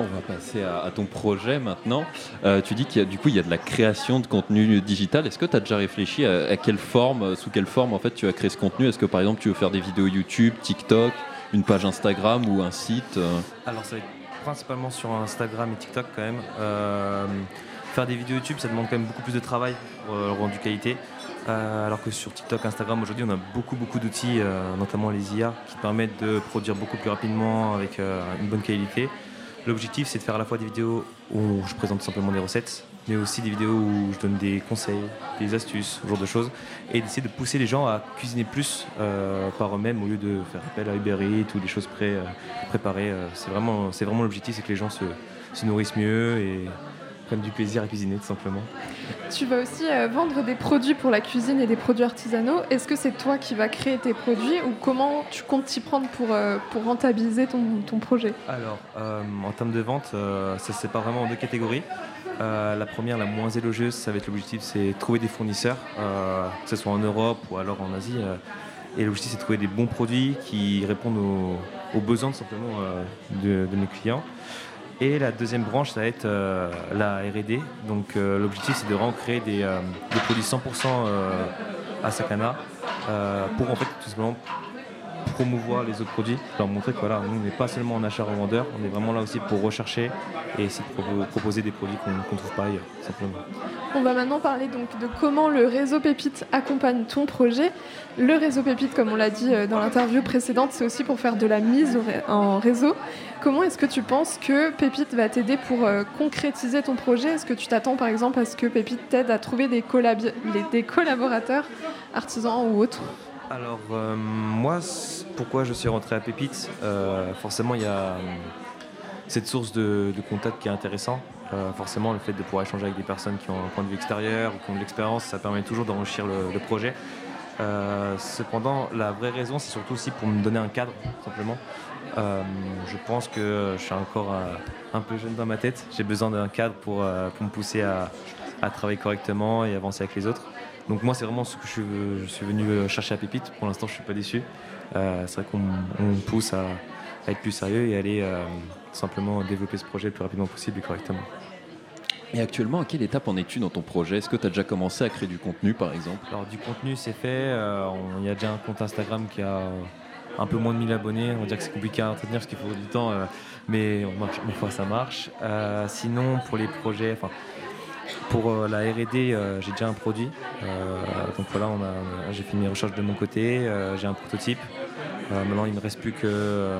On va passer à, ton projet maintenant. tu dis qu'il y a du coup il y a de la création de contenu digital. Est-ce que tu as déjà réfléchi à, à, quelle forme, sous quelle forme en fait tu as créé ce contenu? Est-ce que par exemple tu veux faire des vidéos YouTube, TikTok une page Instagram ou un site euh? Alors ça va être principalement sur Instagram et TikTok quand même. Euh, faire des vidéos YouTube, ça demande quand même beaucoup plus de travail pour euh, le rendu qualité. Alors que sur TikTok, Instagram, aujourd'hui, on a beaucoup, beaucoup d'outils, notamment les IA, qui permettent de produire beaucoup plus rapidement avec une bonne qualité. L'objectif, c'est de faire à la fois des vidéos où je présente simplement des recettes mais aussi des vidéos où je donne des conseils, des astuces, ce genre de choses, et d'essayer de pousser les gens à cuisiner plus euh, par eux-mêmes au lieu de faire appel à Uber Eats ou des choses pré- euh, préparées. Euh, C'est vraiment, vraiment l'objectif, c'est que les gens se, se nourrissent mieux et prennent du plaisir à cuisiner tout simplement. Tu vas aussi euh, vendre des produits pour la cuisine et des produits artisanaux. Est-ce que c'est toi qui vas créer tes produits ou comment tu comptes t'y prendre pour, euh, pour rentabiliser ton, ton projet? Alors, euh, en termes de vente, ça se sépare vraiment en deux catégories. La première, la moins élogieuse, ça va être l'objectif, c'est trouver des fournisseurs, que ce soit en Europe ou alors en Asie. et l'objectif, c'est de trouver des bons produits qui répondent aux, aux besoins tout simplement de, de mes clients. Et la deuxième branche, ça va être euh, la R&D. Donc euh, l'objectif, c'est de vraiment créer des, euh, des produits 100% euh, à Sakana pour en fait tout simplement promouvoir les autres produits, leur montrer que voilà, nous on n'est pas seulement en achat-revendeur, on est vraiment là aussi pour rechercher et essayer de propo- proposer des produits qu'on ne trouve pas ailleurs, simplement. On va maintenant parler donc de comment le réseau Pépite accompagne ton projet. Le réseau Pépite, comme on l'a dit euh, dans l'interview précédente, c'est aussi pour faire de la mise en réseau. Comment est-ce que tu penses que Pépite va t'aider pour euh, concrétiser ton projet? Est-ce que tu t'attends par exemple à ce que Pépite t'aide à trouver des, des collaborateurs, artisans ou autres? Alors euh, moi, pourquoi je suis rentré à Pépite Euh, Forcément, il y a euh, cette source de, contact qui est intéressant. Euh, forcément, le fait de pouvoir échanger avec des personnes qui ont un point de vue extérieur ou qui ont de l'expérience, ça permet toujours d'enrichir le, projet. Cependant, la vraie raison, c'est surtout aussi pour me donner un cadre, simplement. Je pense que je suis encore un peu jeune dans ma tête. J'ai besoin d'un cadre pour, me pousser à travailler correctement et avancer avec les autres. Donc moi, c'est vraiment ce que je suis, je suis venu euh, chercher à Pépite. Pour l'instant, je suis pas déçu. Euh, c'est vrai qu'on pousse à, à être plus sérieux et à aller euh, simplement développer ce projet le plus rapidement possible et correctement. Et actuellement, à quelle étape en es-tu dans ton projet? Est-ce que tu as déjà commencé à créer du contenu, par exemple? Alors du contenu, c'est fait. Euh, on- Il y a déjà un compte Instagram qui a un peu moins de 1000 abonnés. On va dire que c'est compliqué à entretenir parce qu'il faut du temps, euh, mais on marche, une fois ça marche. Euh, sinon, pour les projets, enfin, pour euh, la R&D, euh, j'ai déjà un produit. Euh, donc voilà, j'ai fait mes recherches de mon côté. j'ai un prototype. Maintenant, il ne me reste plus que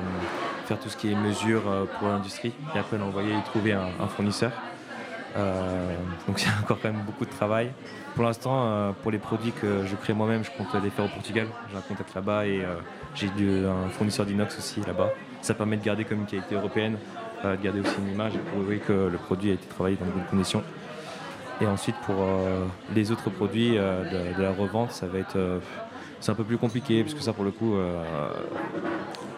faire tout ce qui est mesure pour l'industrie et après l'envoyer et trouver un, fournisseur. Donc il y a encore quand même beaucoup de travail. Pour l'instant, pour les produits que je crée moi-même, je compte les faire au Portugal. J'ai un contact là-bas et j'ai un fournisseur d'inox aussi là-bas. Ça permet de garder comme une qualité européenne, de garder aussi une image et prouver que le produit a été travaillé dans de bonnes conditions. Et ensuite, pour euh, les autres produits euh, de, la revente, ça va être. euh, c'est un peu plus compliqué, parce que ça, pour le coup,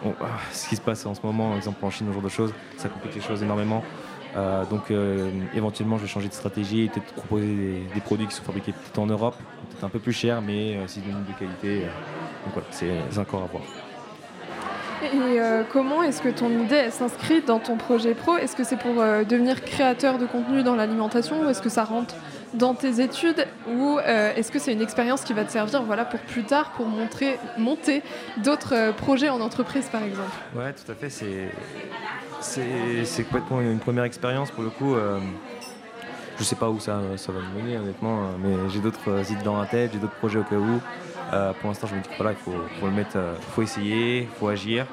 on- ce qui se passe en ce moment, par exemple en Chine, ce genre de choses, ça complique les choses énormément. Donc éventuellement je vais changer de stratégie peut-être proposer des, produits qui sont fabriqués peut-être en Europe, peut-être un peu plus cher, mais aussi d'une de qualité. donc voilà, c'est c'est encore à voir. Et euh, comment est-ce que ton idée s'inscrit dans ton projet pro? Est-ce que c'est pour euh, devenir créateur de contenu dans l'alimentation ou est-ce que ça rentre dans tes études ou euh, est-ce que c'est une expérience qui va te servir voilà, pour plus tard pour montrer, monter d'autres projets en entreprise par exemple? Ouais, tout à fait. C'est complètement une première expérience pour le coup. je sais pas où ça, ça va me mener honnêtement, euh, mais j'ai d'autres idées dans la tête, j'ai d'autres projets au cas où. Euh, pour l'instant, je me dis que voilà, il faut, le mettre, euh, faut essayer, il faut agir.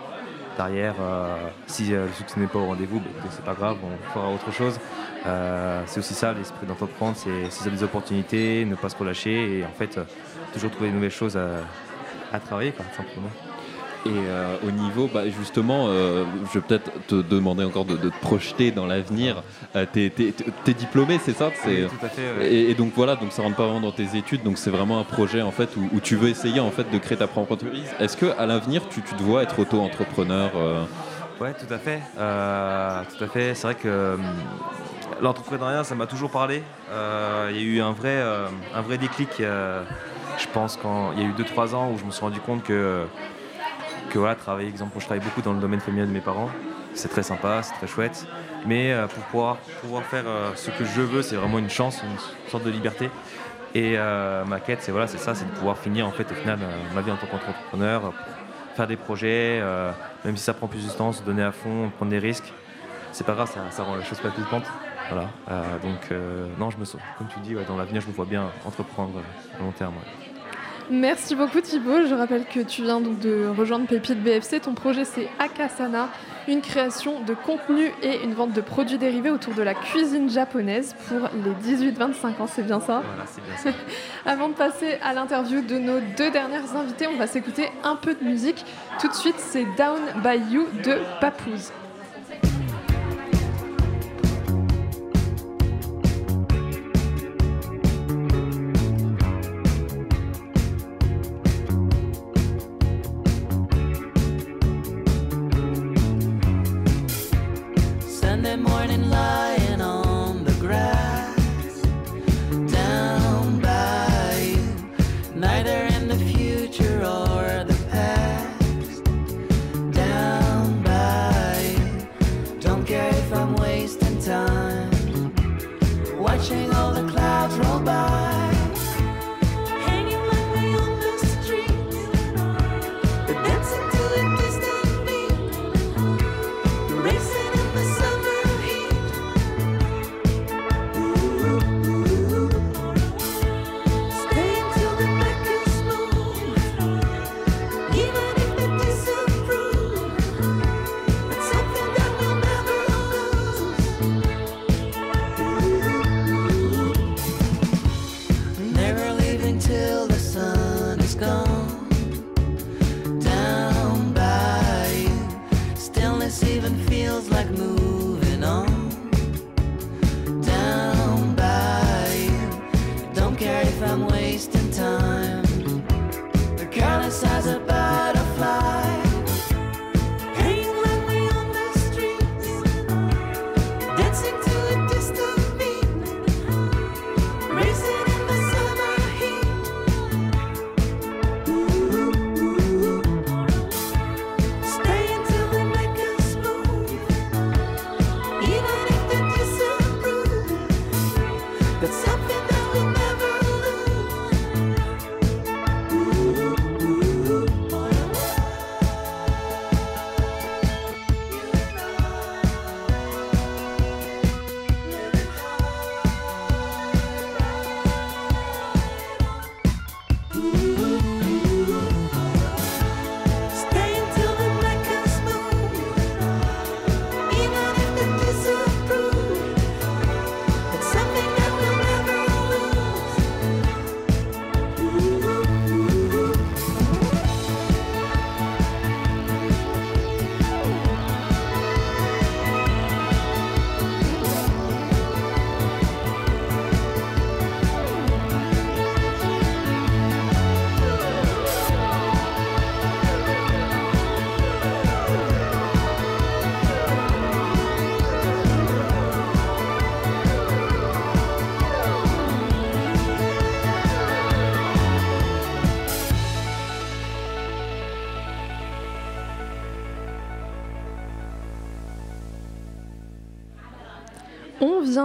Derrière, euh, si le succès n'est pas au rendez-vous, écoutez, c'est pas grave, on fera autre chose. C'est aussi ça l'esprit d'entreprendre, c'est saisir des opportunités, ne pas se relâcher et en fait toujours trouver de nouvelles choses à, à travailler, quoi, simplement. Et euh, au niveau, bah, justement, euh, je vais peut-être te demander encore de, de te projeter dans l'avenir. Euh, t'es, t'es- t'es diplômé, c'est ça? C'est- tout à fait. ouais. et, et donc voilà, donc ça rentre pas vraiment dans tes études, donc c'est vraiment un projet en fait où, où tu veux essayer en fait de créer ta propre entreprise. Est-ce que à l'avenir tu, tu te vois être auto-entrepreneur Ouais, tout à fait. Tout à fait. C'est vrai que euh, l'entrepreneuriat, ça m'a toujours parlé. Il y a eu un vrai, un vrai déclic. je pense quand il y a eu 2-3 ans où je me suis rendu compte que, que voilà, travailler, exemple, je travaille beaucoup dans le domaine familial de mes parents. C'est très sympa, c'est très chouette. Mais euh, pour pouvoir, pouvoir faire euh, ce que je veux, c'est vraiment une chance, une sorte de liberté. Et euh, ma quête, c'est voilà, ça, c'est de pouvoir finir en fait au final ma vie en tant qu'entrepreneur, faire des projets, même si ça prend plus de temps, donner à fond, prendre des risques. C'est pas grave, ça, rend les choses palpitantes. Voilà. Euh, donc non, je me sens, comme tu dis, dans l'avenir, je me vois bien entreprendre à long terme. Merci beaucoup Thibaut. Je rappelle que tu viens donc de rejoindre Pépite BFC. Ton projet c'est Akasana, une création de contenu et une vente de produits dérivés autour de la cuisine japonaise pour les 18-25 ans, c'est bien ça? Voilà, c'est bien ça. Avant de passer à l'interview de nos deux dernières invités, on va s'écouter un peu de musique. Tout de suite, c'est Down by You de Papouze.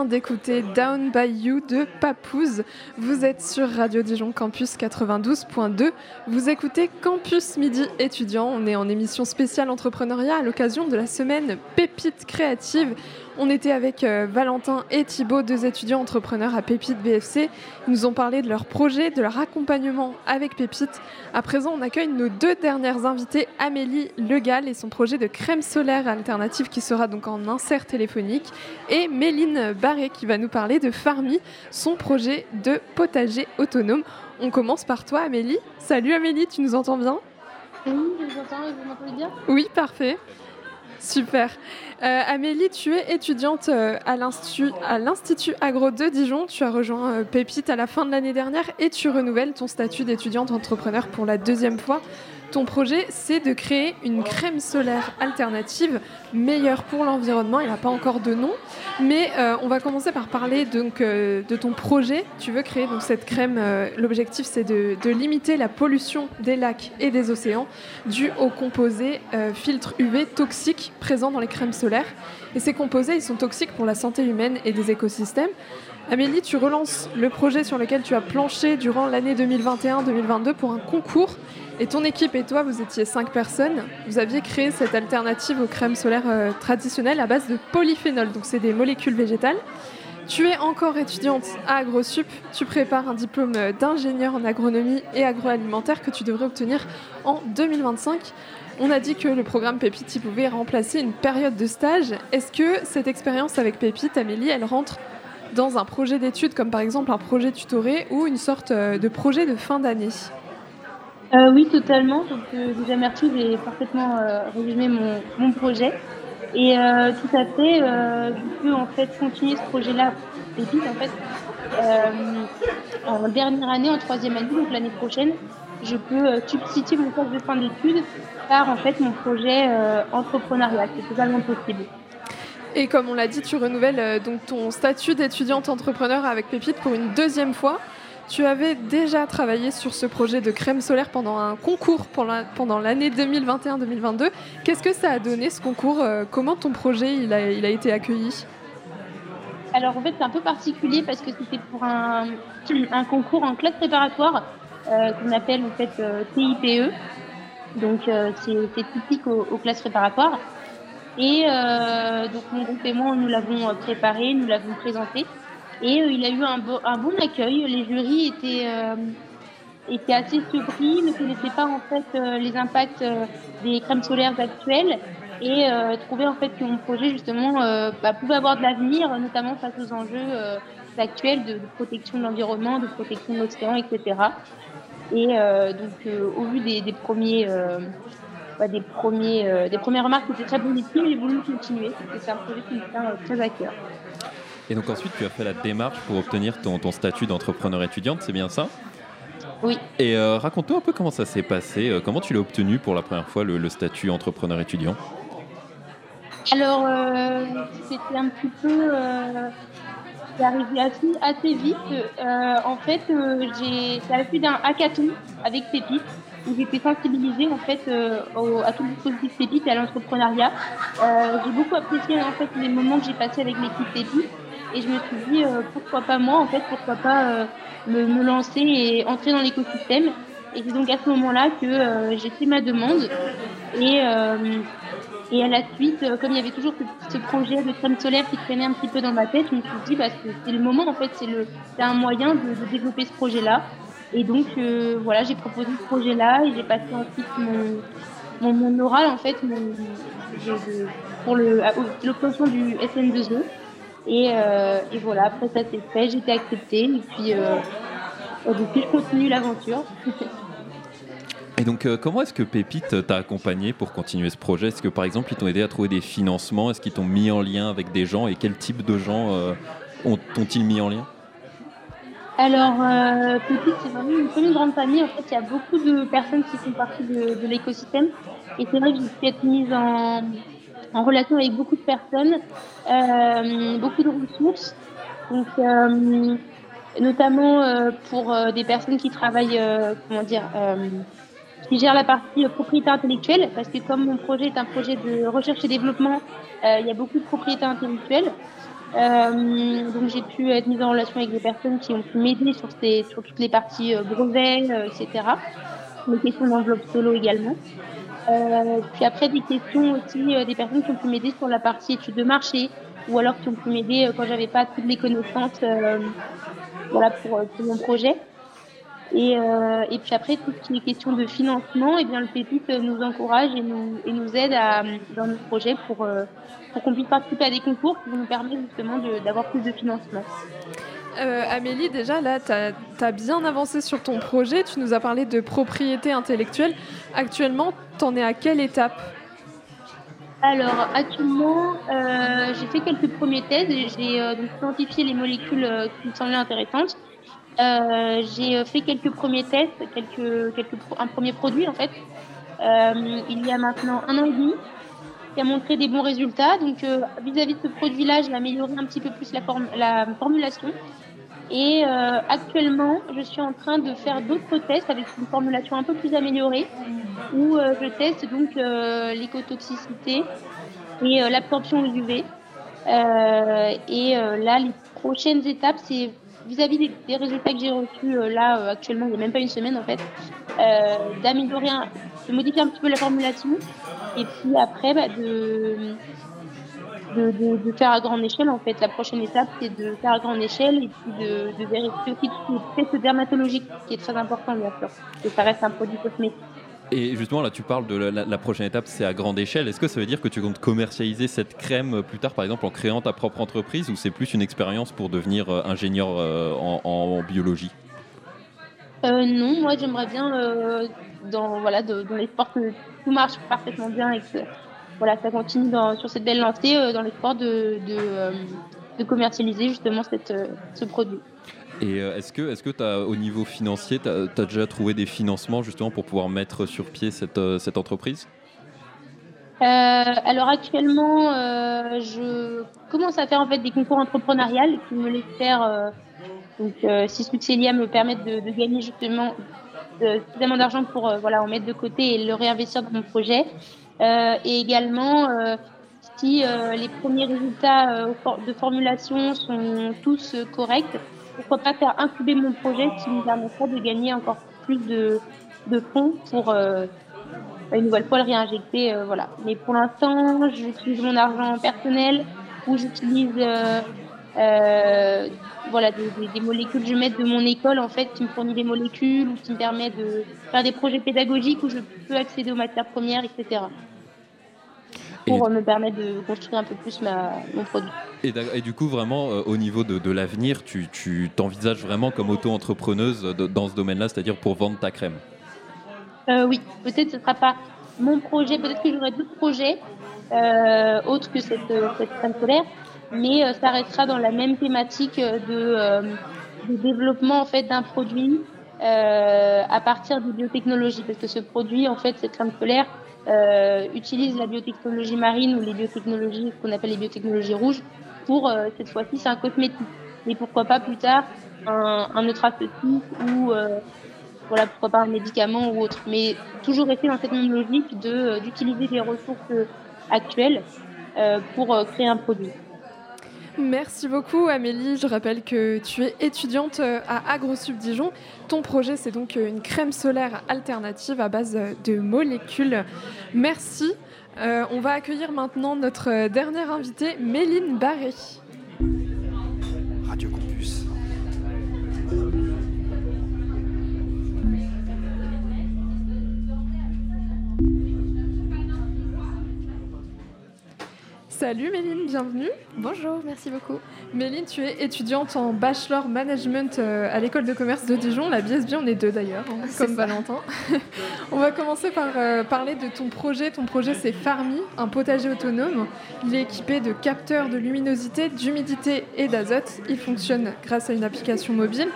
D'écouter Down by You de Papouze. Vous êtes sur Radio Dijon Campus 92.2. Vous écoutez Campus Midi étudiant. On est en émission spéciale entrepreneuriat à l'occasion de la semaine Pépite créative. On était avec euh, Valentin et Thibaut, deux étudiants entrepreneurs à Pépite BFC. Ils nous ont parlé de leur projet, de leur accompagnement avec Pépite. À présent, on accueille nos deux dernières invitées, Amélie Legal et son projet de crème solaire alternative qui sera donc en insert téléphonique, et Méline Barré qui va nous parler de Farmi, son projet de potager autonome. On commence par toi, Amélie. Salut Amélie, tu nous entends bien? Oui, je vous entends et vous m'entendez bien? Oui, parfait. Super. Euh, Amélie, tu es étudiante euh, à l'Institut Agro de Dijon. Tu as rejoint euh, Pépite à la fin de l'année dernière et tu renouvelles ton statut d'étudiante entrepreneur pour la deuxième fois. Ton projet, c'est de créer une crème solaire alternative meilleure pour l'environnement. Il n'a pas encore de nom, mais euh, on va commencer par parler donc, euh, de ton projet. Tu veux créer donc, cette crème. euh, L'objectif, c'est de, limiter la pollution des lacs et des océans due aux composés filtres UV toxiques présents dans les crèmes solaires. Et ces composés, ils sont toxiques pour la santé humaine et des écosystèmes. Amélie, tu relances le projet sur lequel tu as planché durant l'année 2021-2022 pour un concours. Et ton équipe et toi, vous étiez cinq personnes. Vous aviez créé cette alternative aux crèmes solaires euh, traditionnelles à base de polyphénol. Donc, c'est des molécules végétales Tu es encore étudiante à AgroSup, tu prépares un diplôme d'ingénieur en agronomie et agroalimentaire que tu devrais obtenir en 2025. On a dit que le programme Pépite pouvait remplacer une période de stage. Est-ce que cette expérience avec Pépite, Amélie, elle rentre dans un projet d'études comme par exemple un projet tutoré ou une sorte euh, de projet de fin d'année? Euh, oui, totalement. Donc, euh, déjà, merci, j'ai parfaitement euh, résumé mon, mon projet. Et euh, tout à fait, je peux en fait continuer ce projet-là Pépite, en fait, en dernière année, en troisième année, donc l'année prochaine, je peux substituer mon stage de fin d'études par en fait mon projet entrepreneurial. C'est totalement possible. Et comme on l'a dit, tu renouvelles donc ton statut d'étudiante entrepreneur avec Pépite pour une deuxième fois. Tu avais déjà travaillé sur ce projet de crème solaire pendant un concours pendant la- pendant l'année 2021-2022. Qu'est-ce que ça a donné ce concours Euh, Comment ton projet il a, il a été accueilli? Alors en fait c'est un peu particulier parce que c'était pour un, concours en classe préparatoire euh, qu'on appelle en fait euh, TIPE. Donc c'est typique aux, aux classes préparatoires. Et donc mon groupe et moi nous l'avons préparé, nous l'avons présenté et euh, il a eu un, bo- un bon accueil. Les jurys étaient euh, étaient assez surpris, ne connaissaient pas en fait euh, les impacts des crèmes solaires actuelles et trouver en fait que mon projet justement bah, pouvait avoir de l'avenir, notamment face aux enjeux actuels de, protection de l'environnement, de protection de l'océan, etc. Et donc au vu des, premiers bah, des premiers des premières remarques qui étaient très positives, j'ai voulu continuer c'est un projet qui me tient très à cœur. Et donc ensuite, tu as fait la démarche pour obtenir ton, ton statut d'entrepreneur étudiante, c'est bien ça? Oui. Et euh, raconte-nous un peu comment ça s'est passé, euh, comment tu l'as obtenu pour la première fois, le, le statut entrepreneur étudiant? Alors, euh, c'était un petit peu. C'est arrivé assez, assez vite. En fait, j'ai, c'est à la suite d'un hackathon avec Pépite, où j'étais sensibilisée en fait euh, au- à tout le dispositif Pépite et à l'entrepreneuriat. Euh, j'ai beaucoup apprécié en fait les moments que j'ai passés avec l'équipe Pépite, et je me suis dit euh, pourquoi pas moi en fait, pourquoi pas euh, me, me lancer et entrer dans l'écosystème. Et c'est donc à ce moment-là que euh, j'ai fait ma demande et euh, et à la suite, euh, comme il y avait toujours ce, ce projet de crème solaire qui traînait un petit peu dans ma tête, je me suis dit, bah, c'est le moment, en fait, c'est un moyen de, de développer ce projet-là. Et donc, euh, voilà, j'ai proposé ce projet-là et j'ai passé ensuite mon, mon, mon oral, en fait, mon, de- pour l'obtention du SN2E. Et, euh, et voilà, après ça s'est fait, j'ai été acceptée et puis, euh, depuis, je continue l'aventure. Et donc, euh, comment est-ce que Pépite t'a accompagné pour continuer ce projet? Est-ce que, par exemple, ils t'ont aidé à trouver des financements? Est-ce qu'ils t'ont mis en lien avec des gens? Et quel type de gens euh, ont- t'ont-ils mis en lien? Alors, euh, Petite, c'est vraiment une, une grande famille. En fait, il y a beaucoup de personnes qui font partie de, de l'écosystème. Et c'est vrai que j'ai pu être mise en, en relation avec beaucoup de personnes, euh, beaucoup de ressources. Donc, euh, notamment euh, pour des personnes qui travaillent, comment dire, qui gèrent la partie propriété intellectuelle. Parce que comme mon projet est un projet de recherche et développement, il y a beaucoup de propriété intellectuelle. Donc j'ai pu être mise en relation avec des personnes qui ont pu m'aider sur, sur toutes les parties brevets, etc. Les questions d'enveloppe solo également. Euh, puis après des questions aussi euh, des personnes qui ont pu m'aider sur la partie études de marché ou alors qui ont pu m'aider euh, quand j'avais pas toutes les connaissances euh, voilà, pour, mon projet. Et, puis après, tout ce qui est question de financement, et bien, le euh, nous encourage et nous, et nous aide dans nos projets pour, pour qu'on puisse participer à des concours qui vont nous permettre justement d'avoir plus de financement. Euh, Amélie, déjà là, tu as, bien avancé sur ton projet. Tu nous as parlé de propriété intellectuelle. Actuellement, t'en es à quelle étape? Alors, actuellement, euh, j'ai fait quelques premiers tests. J'ai euh, identifié les molécules qui me semblaient intéressantes. J'ai fait quelques premiers tests, quelques, un premier produit en fait, il y a maintenant un an et demi, qui a montré des bons résultats. Donc, vis-à-vis de ce produit-là, j'ai amélioré un petit peu plus la formulation. Et euh, actuellement, je suis en train de faire d'autres tests avec une formulation un peu plus améliorée, où euh, je teste donc euh, l'écotoxicité et l'absorption UV. Euh, et là, les prochaines étapes, c'est vis-à-vis des, des résultats que j'ai reçus là actuellement, il n'y a même pas une semaine en fait, d'améliorer, un- de modifier un petit peu la formulation, et puis après bah, de de, de, de faire à grande échelle. En fait, la prochaine étape, c'est de faire à grande échelle et puis de, de vérifier aussi tous les tests dermatologiques, qui est très important, bien sûr, que ça reste un produit cosmétique. Et justement, là, tu parles de la, prochaine étape, c'est à grande échelle. Est-ce que ça veut dire que tu comptes commercialiser cette crème euh, plus tard, par exemple, en créant ta propre entreprise, ou c'est plus une expérience pour devenir euh, ingénieur euh, en, en biologie? Euh, non, moi j'aimerais bien, dans, voilà, de- dans l'espoir que tout marche parfaitement bien et que voilà, ça continue dans- sur cette belle lancée, euh, dans l'espoir de, de, euh, de commercialiser justement cette, euh, ce produit. Et est-ce que, est-ce que t'as, au niveau financier, tu as, déjà trouvé des financements justement pour pouvoir mettre sur pied cette, cette entreprise? Euh, alors actuellement, euh, je commence à faire en fait des concours entrepreneuriales qui me laissent faire. euh, donc, si Succélia me permettent de, de gagner justement suffisamment d'argent pour voilà en mettre de côté et le réinvestir dans mon projet. Euh, et également, euh, si euh, les premiers résultats de formulation sont tous corrects, pourquoi pas faire incuber mon projet qui me permettra de gagner encore plus de, fonds pour une nouvelle fois le réinjecter. voilà. Mais pour l'instant, j'utilise mon argent personnel ou j'utilise voilà, des, des- des molécules que je mets de mon école en fait qui me fournit des molécules ou qui me permet de faire des projets pédagogiques où je peux accéder aux matières premières, etc. Pour euh, me permettre de construire un peu plus ma, mon produit. et, du coup, vraiment, euh, au niveau de, de l'avenir, tu, t'envisages vraiment comme auto-entrepreneuse dans ce domaine-là, c'est-à-dire pour vendre ta crème? Euh, oui, peut-être ce ne sera pas mon projet, peut-être que j'aurai d'autres projets euh, autres que cette, cette crème solaire, mais euh, ça restera dans la même thématique euh, de, euh, de développement en fait d'un produit euh, à partir des biotechnologies, parce que ce produit, en fait, cette crème solaire utilise la biotechnologie marine ou les biotechnologies, ce qu'on appelle les biotechnologies rouges, pour cette fois-ci c'est un cosmétique. Mais pourquoi pas plus tard un, un ou voilà, pourquoi pas un médicament ou autre. Mais toujours rester dans cette même logique d'utiliser les ressources actuelles euh, pour créer un produit. Merci beaucoup Amélie. Je rappelle que tu es étudiante euh, à AgroSub Dijon. Ton projet, c'est donc euh, une crème solaire alternative à base euh, de molécules. Merci. On va accueillir maintenant notre dernière invitée, Méline Barré. Radio Campus. Salut Méline, bienvenue. Bonjour, merci beaucoup. Méline, tu es étudiante en Bachelor Management euh, à l'école de commerce de Dijon, la BSB, on est deux d'ailleurs, hein, comme ça. Valentin. on va commencer par euh, parler de ton projet. Ton projet c'est Farmi, un potager autonome. Il est équipé de capteurs de luminosité, d'humidité et d'azote. Il fonctionne grâce à une application mobile.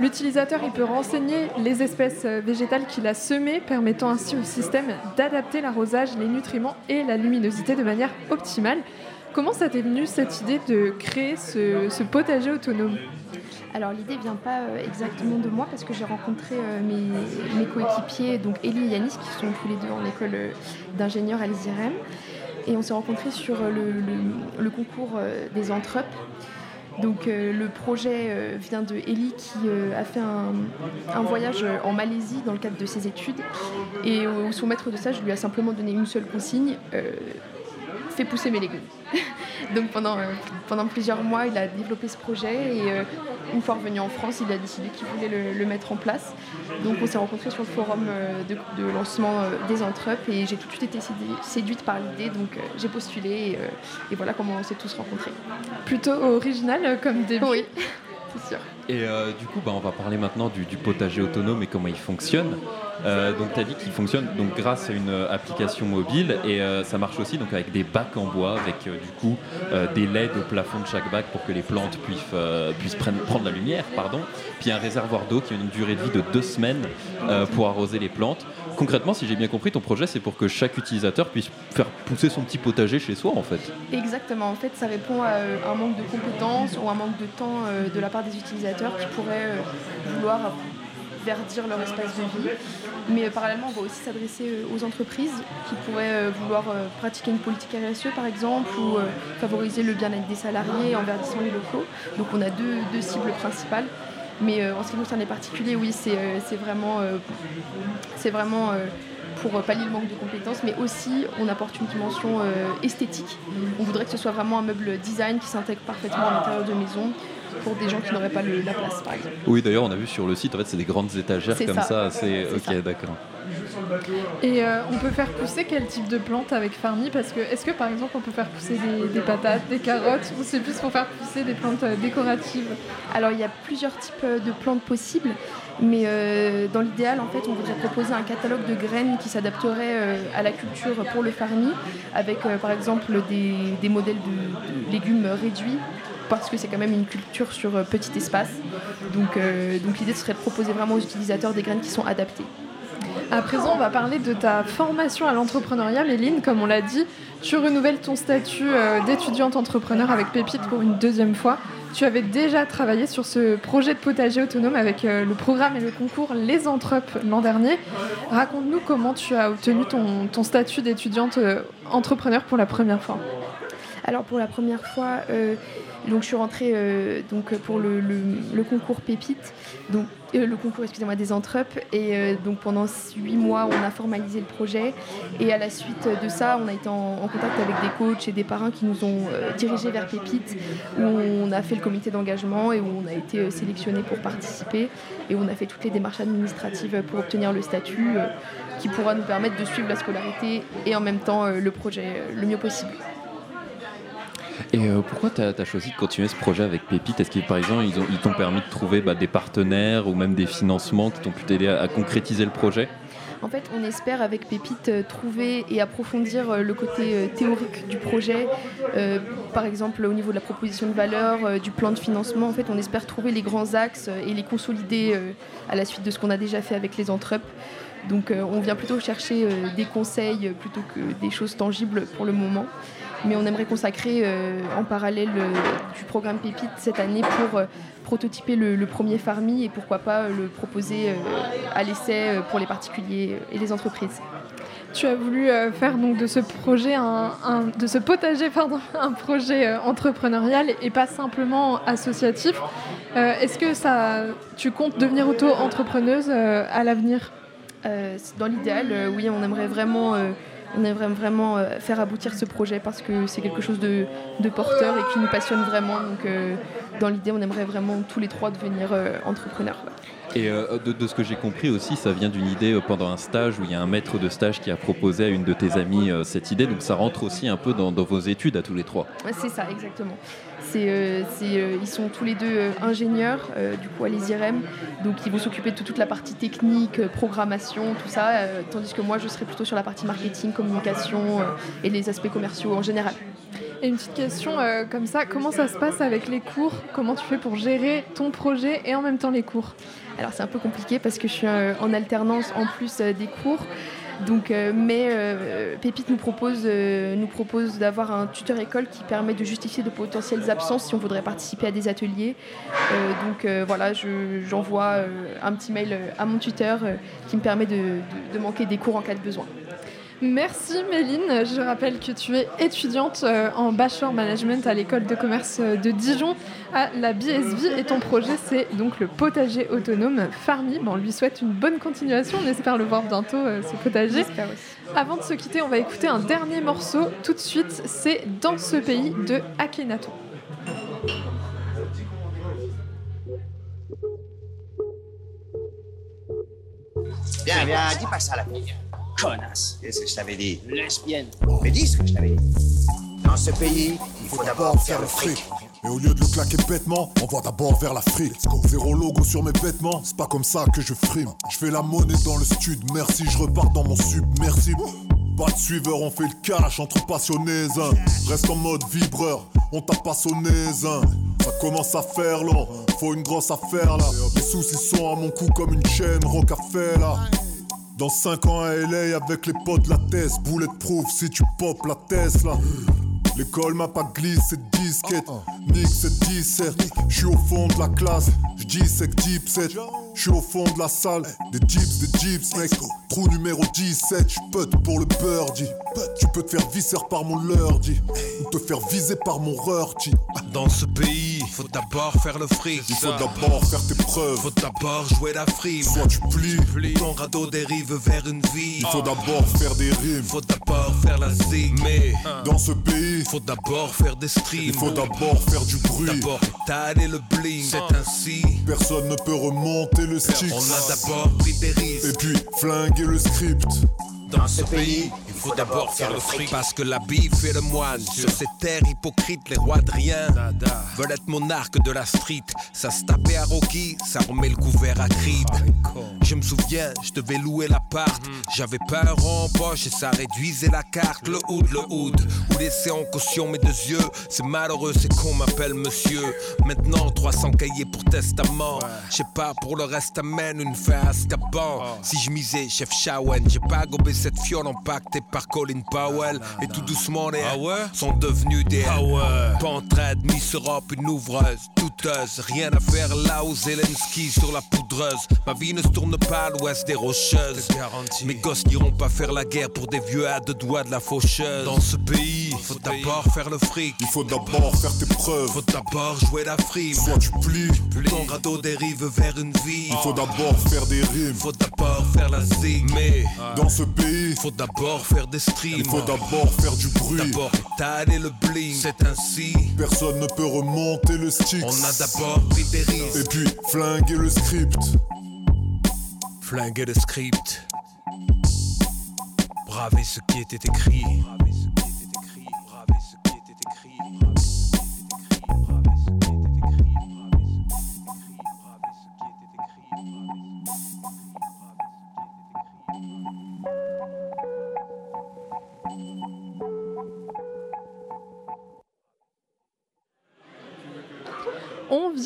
L'utilisateur il peut renseigner les espèces euh, végétales qu'il a semées, permettant ainsi au système d'adapter l'arrosage, les nutriments et la luminosité de manière optimale. Comment ça t'est venu cette idée de créer ce, potager autonome? Alors l'idée vient pas euh, exactement de moi parce que j'ai rencontré euh, mes, coéquipiers, donc Elie et Yanis, qui sont tous les deux en école euh, d'ingénieur à l'ISIREM. Et on s'est rencontrés sur le, concours des Entrep. Donc le projet vient de Elie qui a fait un, un voyage en Malaisie dans le cadre de ses études. Et son maître de stage lui a simplement donné une seule consigne, fais pousser mes légumes. Donc pendant, euh, pendant plusieurs mois, il a développé ce projet et euh, une fois revenu en France, il a décidé qu'il voulait le, le mettre en place. Donc on s'est rencontrés sur le forum euh, de, de lancement des Entrep et j'ai tout de suite été sédu- séduite par l'idée, donc j'ai postulé et, et voilà comment on s'est tous rencontrés. Plutôt original comme début. Oui, Et euh, du coup, bah, on va parler maintenant du, potager autonome et comment il fonctionne. Euh, donc, tu as dit qu'il fonctionne donc, grâce à une euh, application mobile et ça marche aussi donc, avec des bacs en bois, avec du coup des LED au plafond de chaque bac pour que les plantes puissent, prendre, la lumière. Puis un réservoir d'eau qui a une durée de vie de deux semaines pour arroser les plantes. Concrètement, si j'ai bien compris, ton projet c'est pour que chaque utilisateur puisse faire pousser son petit potager chez soi en fait. Exactement, en fait ça répond à euh, un manque de compétences ou un manque de temps euh, de la part des utilisateurs qui pourraient euh, vouloir verdir leur espace de vie. Mais parallèlement, on va aussi s'adresser aux entreprises qui pourraient vouloir pratiquer une politique RSE par exemple ou favoriser le bien-être des salariés en verdissant les locaux. Donc on a deux cibles principales. Mais euh, en ce qui concerne les particuliers, oui, c'est vraiment, euh, c'est vraiment euh, pour pallier le manque de compétences, mais aussi on apporte une dimension esthétique. On voudrait que ce soit vraiment un meuble design qui s'intègre parfaitement à l'intérieur de maison pour des gens qui n'auraient pas le- la place, par exemple. Oui, d'ailleurs, on a vu sur le site, en fait, c'est des grandes étagères comme ça. ça. C'est C'est ok, d'accord. Et euh, on peut faire pousser quel type de plante avec Farmi Parce que est-ce que par exemple on peut faire pousser des, des patates, des carottes, ou c'est plus pour faire pousser des plantes euh, décoratives? Alors il y a plusieurs types euh, de plantes possibles, mais euh, dans l'idéal en fait on voudrait proposer un catalogue de graines qui s'adapterait euh, à la culture pour le farmi, avec euh, par exemple des, des modèles de, de légumes réduits parce que c'est quand même une culture sur euh, petit espace. Donc, euh, l'idée serait de proposer vraiment aux utilisateurs des graines qui sont adaptées. À présent, on va parler de ta formation à l'entrepreneuriat, Méline. Comme on l'a dit, tu renouvelles ton statut euh, d'étudiante entrepreneur avec Pépite pour une deuxième fois. Tu avais déjà travaillé sur ce projet de potager autonome avec le programme et le concours Les Entrep l'an dernier. Raconte-nous comment tu as obtenu ton, ton statut d'étudiante entrepreneur pour la première fois. Alors pour la première fois, euh, donc je suis rentrée euh, donc pour le, concours Pépite, donc euh, le concours excusez-moi des Entrep et donc pendant huit mois on a formalisé le projet. Et à la suite de ça on a été en, contact avec des coachs et des parrains qui nous ont dirigés vers Pépite où on a fait le comité d'engagement et où on a été sélectionné pour participer. Et on a fait toutes les démarches administratives pour obtenir le statut qui pourra nous permettre de suivre la scolarité et en même temps le projet le mieux possible. Et euh, pourquoi tu as, choisi de continuer ce projet avec Pépite? Est-ce que par exemple ils ont- ils t'ont permis de trouver bah, des partenaires ou même des financements qui t'ont pu t'aider à, concrétiser le projet? En fait, on espère avec Pépite euh, trouver et approfondir euh, le côté théorique du projet. Par exemple, au niveau de la proposition de valeur, du plan de financement, en fait, on espère trouver les grands axes et les consolider à la suite de ce qu'on a déjà fait avec les Entrep. Donc, euh, on vient plutôt chercher euh, des conseils plutôt que des choses tangibles pour le moment. Mais on aimerait consacrer euh, en parallèle du programme Pépite cette année pour prototyper le, premier Farmi et pourquoi pas le proposer à l'essai pour les particuliers et les entreprises. Tu as voulu faire donc de ce projet, de ce potager, pardon, un projet entrepreneurial et pas simplement associatif. Est-ce que ça, tu comptes devenir auto-entrepreneuse à l'avenir? Dans l'idéal, euh, oui, on aimerait vraiment, euh, on euh, faire aboutir ce projet parce que c'est quelque chose de, porteur et qui nous passionne vraiment. Donc, euh, dans l'idée, on aimerait vraiment tous les trois devenir euh, entrepreneurs. Et euh, de, de ce que j'ai compris aussi, ça vient d'une idée euh, pendant un stage où il y a un maître de stage qui a proposé à une de tes amies euh, cette idée. Donc ça rentre aussi un peu dans, dans vos études à tous les trois. Ouais, C'est ça, exactement. C'est, euh, euh, ils sont tous les deux euh, ingénieurs, euh, du coup à l'ISIREM, donc ils vont s'occuper de toute la partie technique, euh, programmation, tout ça, euh, tandis que moi je serai plutôt sur la partie marketing, communication euh, et les aspects commerciaux en général. Et une petite question euh, comme ça, comment ça se passe avec les cours? Comment tu fais pour gérer ton projet et en même temps les cours? Alors c'est un peu compliqué parce que je suis euh, en alternance en plus euh, des cours. Donc, euh, mais Pépite nous propose, propose d'avoir un tuteur école qui permet de justifier de potentielles absences si on voudrait participer à des ateliers. Donc voilà, je- j'envoie un petit mail à mon tuteur qui me permet de manquer des cours en cas de besoin. Merci Méline, je rappelle que tu es étudiante euh, en Bachelor Management à l'école de commerce euh, de Dijon à la BSV et ton projet c'est donc le potager autonome Farmi. Bon, on lui souhaite une bonne continuation, on espère le voir bientôt euh, ce potager. Avant de se quitter, on va écouter un dernier morceau tout de suite, c'est Dans ce pays de Akhenaton. Viens, viens, dis pas ça à la fille. Connasse. Qu'est-ce que je t'avais dit Lesbienne. Mais dis ce que je t'avais dit. Dans ce pays, il faut d'abord faire le fric. Et au lieu de le claquer bêtement, on va d'abord vers l'Afrique. Zéro logo sur mes vêtements, c'est pas comme ça que je frime. Je fais la monnaie dans le stud, merci, je repars dans mon submersible. Pas de suiveur, on fait le cash entre passionnés. hein. Reste en mode vibreur, on t'a pas sonné. hein. Ça commence à faire long, faut une grosse affaire là. Les soucis sont à mon cou comme une chaîne Rocafella. Dans 5 ans à LA avec les potes la thèse, bulletproof si tu pop la Tesla. L'école m'a pas glissé de disquette, nique cette disserte. Je suis au fond de la classe, Je dis sec deep set, je suis au fond de la salle. Des jeeps, des jeeps, mec. Trou numéro 17, je put pour le birdie. Tu peux te faire visser par mon lurdy. Ou te faire viser par mon rurty. Dans ce pays, faut d'abord faire le fric. Il faut d'abord faire tes preuves. Faut d'abord jouer la frime. Soit tu plies, Ton radeau dérive vers une vie. il faut d'abord faire des rimes. Faut d'abord faire la zig. Mais Dans ce pays, faut d'abord faire des streams. il faut d'abord faire du bruit. D'abord étaler le bling. C'est ainsi. Personne ne peut remonter le stick. On a d'abord pris des Et risques. puis flinguer le script. Dans ce pays, faut d'abord faire le fric. Parce que la bif et le moine, sur ces terres hypocrites, les rois de rien veulent être monarques de la street. Ça se tapait à Rocky, ça remet le couvert à Creed. Je me souviens, je devais louer l'appart. J'avais pas un rond en poche et ça réduisait la carte. Le hood, le hood. Ou laisser en caution mes deux yeux. C'est malheureux, c'est qu'on m'appelle monsieur. Maintenant, 300 cahiers pour testament. Je sais pas, pour le reste, amène une fin à Scaban. Si je misais, chef Shawen, j'ai pas gobé cette fiole empaquetée par Colin Powell. Et tout doucement, les sont devenus des en trade, Miss Europe, une ouvreuse, douteuse. Rien à faire là où Zelensky sur la poudreuse. Ma vie ne se tourne pas à l'ouest des rocheuses. Mes gosses n'iront pas faire la guerre pour des vieux à deux doigts de la faucheuse. Dans ce pays, faut d'abord faire le fric. Il faut d'abord faire tes preuves. Faut d'abord jouer la frime. Soit tu plies, Ton radeau dérive vers une vie. il faut d'abord faire des rimes. Faut d'abord faire la zig. Mais Dans ce pays, faut d'abord faire des streams. il faut d'abord faire du bruit. D'abord étaler le bling. C'est ainsi. Personne ne peut remonter le stick. On a d'abord pris des risques. Et puis flinguer le script. Flinguer le script. Braver ce qui était écrit.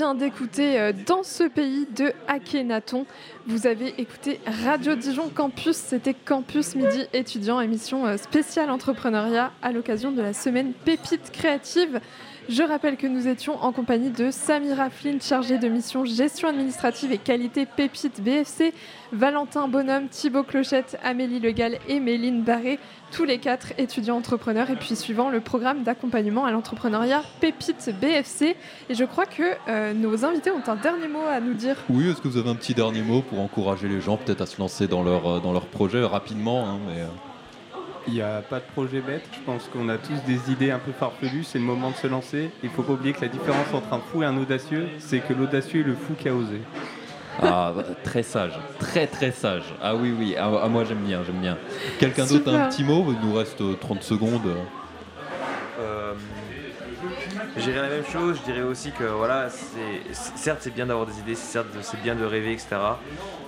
D'écouter euh, Dans ce pays de Akhenaton. Vous avez écouté Radio Dijon Campus, c'était Campus Midi étudiant, émission euh, spéciale entrepreneuriat à l'occasion de la semaine Pépite créative. Je rappelle que nous étions en compagnie de Samira Flynn, chargée de mission gestion administrative et qualité Pépite BFC, Valentin Bonhomme, Thibaut Clochette, Amélie Legal et Méline Barré, tous les quatre étudiants entrepreneurs et puis suivant le programme d'accompagnement à l'entrepreneuriat Pépite BFC. Et je crois que euh, nos invités ont un dernier mot à nous dire. Oui, est-ce que vous avez un petit dernier mot pour encourager les gens peut-être à se lancer dans leur, euh, projet rapidement hein, euh, Il n'y a pas de projet bête. Je pense qu'on a tous des idées un peu farfelues. C'est le moment de se lancer. Il faut pas oublier que la différence entre un fou et un audacieux, c'est que l'audacieux est le fou qui a osé. Ah, très sage, très très sage. Ah oui, oui, ah, ah, moi j'aime bien, j'aime bien. Quelqu'un d'autre a un petit mot? Il nous reste euh, 30 secondes. Euh, je dirais la même chose, je dirais aussi que voilà, certes c'est bien d'avoir des idées, certes c'est bien de rêver, etc.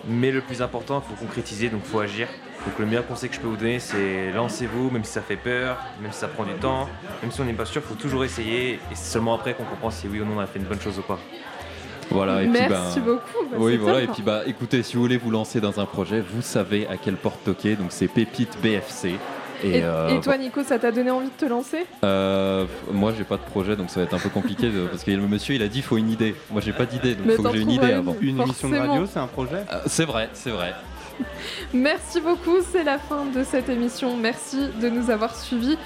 Mais le plus important, il faut concrétiser, donc il faut agir. Donc le meilleur conseil que je peux vous donner, c'est lancez-vous, même si ça fait peur, même si ça prend du temps, même si on n'est pas sûr, il faut toujours essayer. Et c'est seulement après qu'on comprend si oui ou non on a fait une bonne chose ou pas. Voilà, et Merci puis, bah, beaucoup. Bah, oui, voilà, top. et puis bah, écoutez, si vous voulez vous lancer dans un projet, vous savez à quelle porte toquer, donc c'est Pépite BFC. Et, Et, euh, et toi, Nico, ça t'a donné envie de te lancer? Euh, moi j'ai pas de projet donc ça va être un peu compliqué de- parce que le monsieur il a dit il faut une idée. Moi j'ai pas d'idée donc Mais il faut que j'ai une idée avant. une. Émission de radio, c'est un projet? Euh, c'est vrai, c'est vrai. Merci beaucoup, c'est la fin de cette émission. Merci de nous avoir suivis.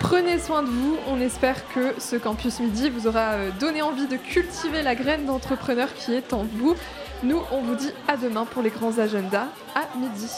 Prenez soin de vous. On espère que ce campus midi vous aura donné envie de cultiver la graine d'entrepreneur qui est en vous. Nous, on vous dit à demain pour les grands agendas à midi.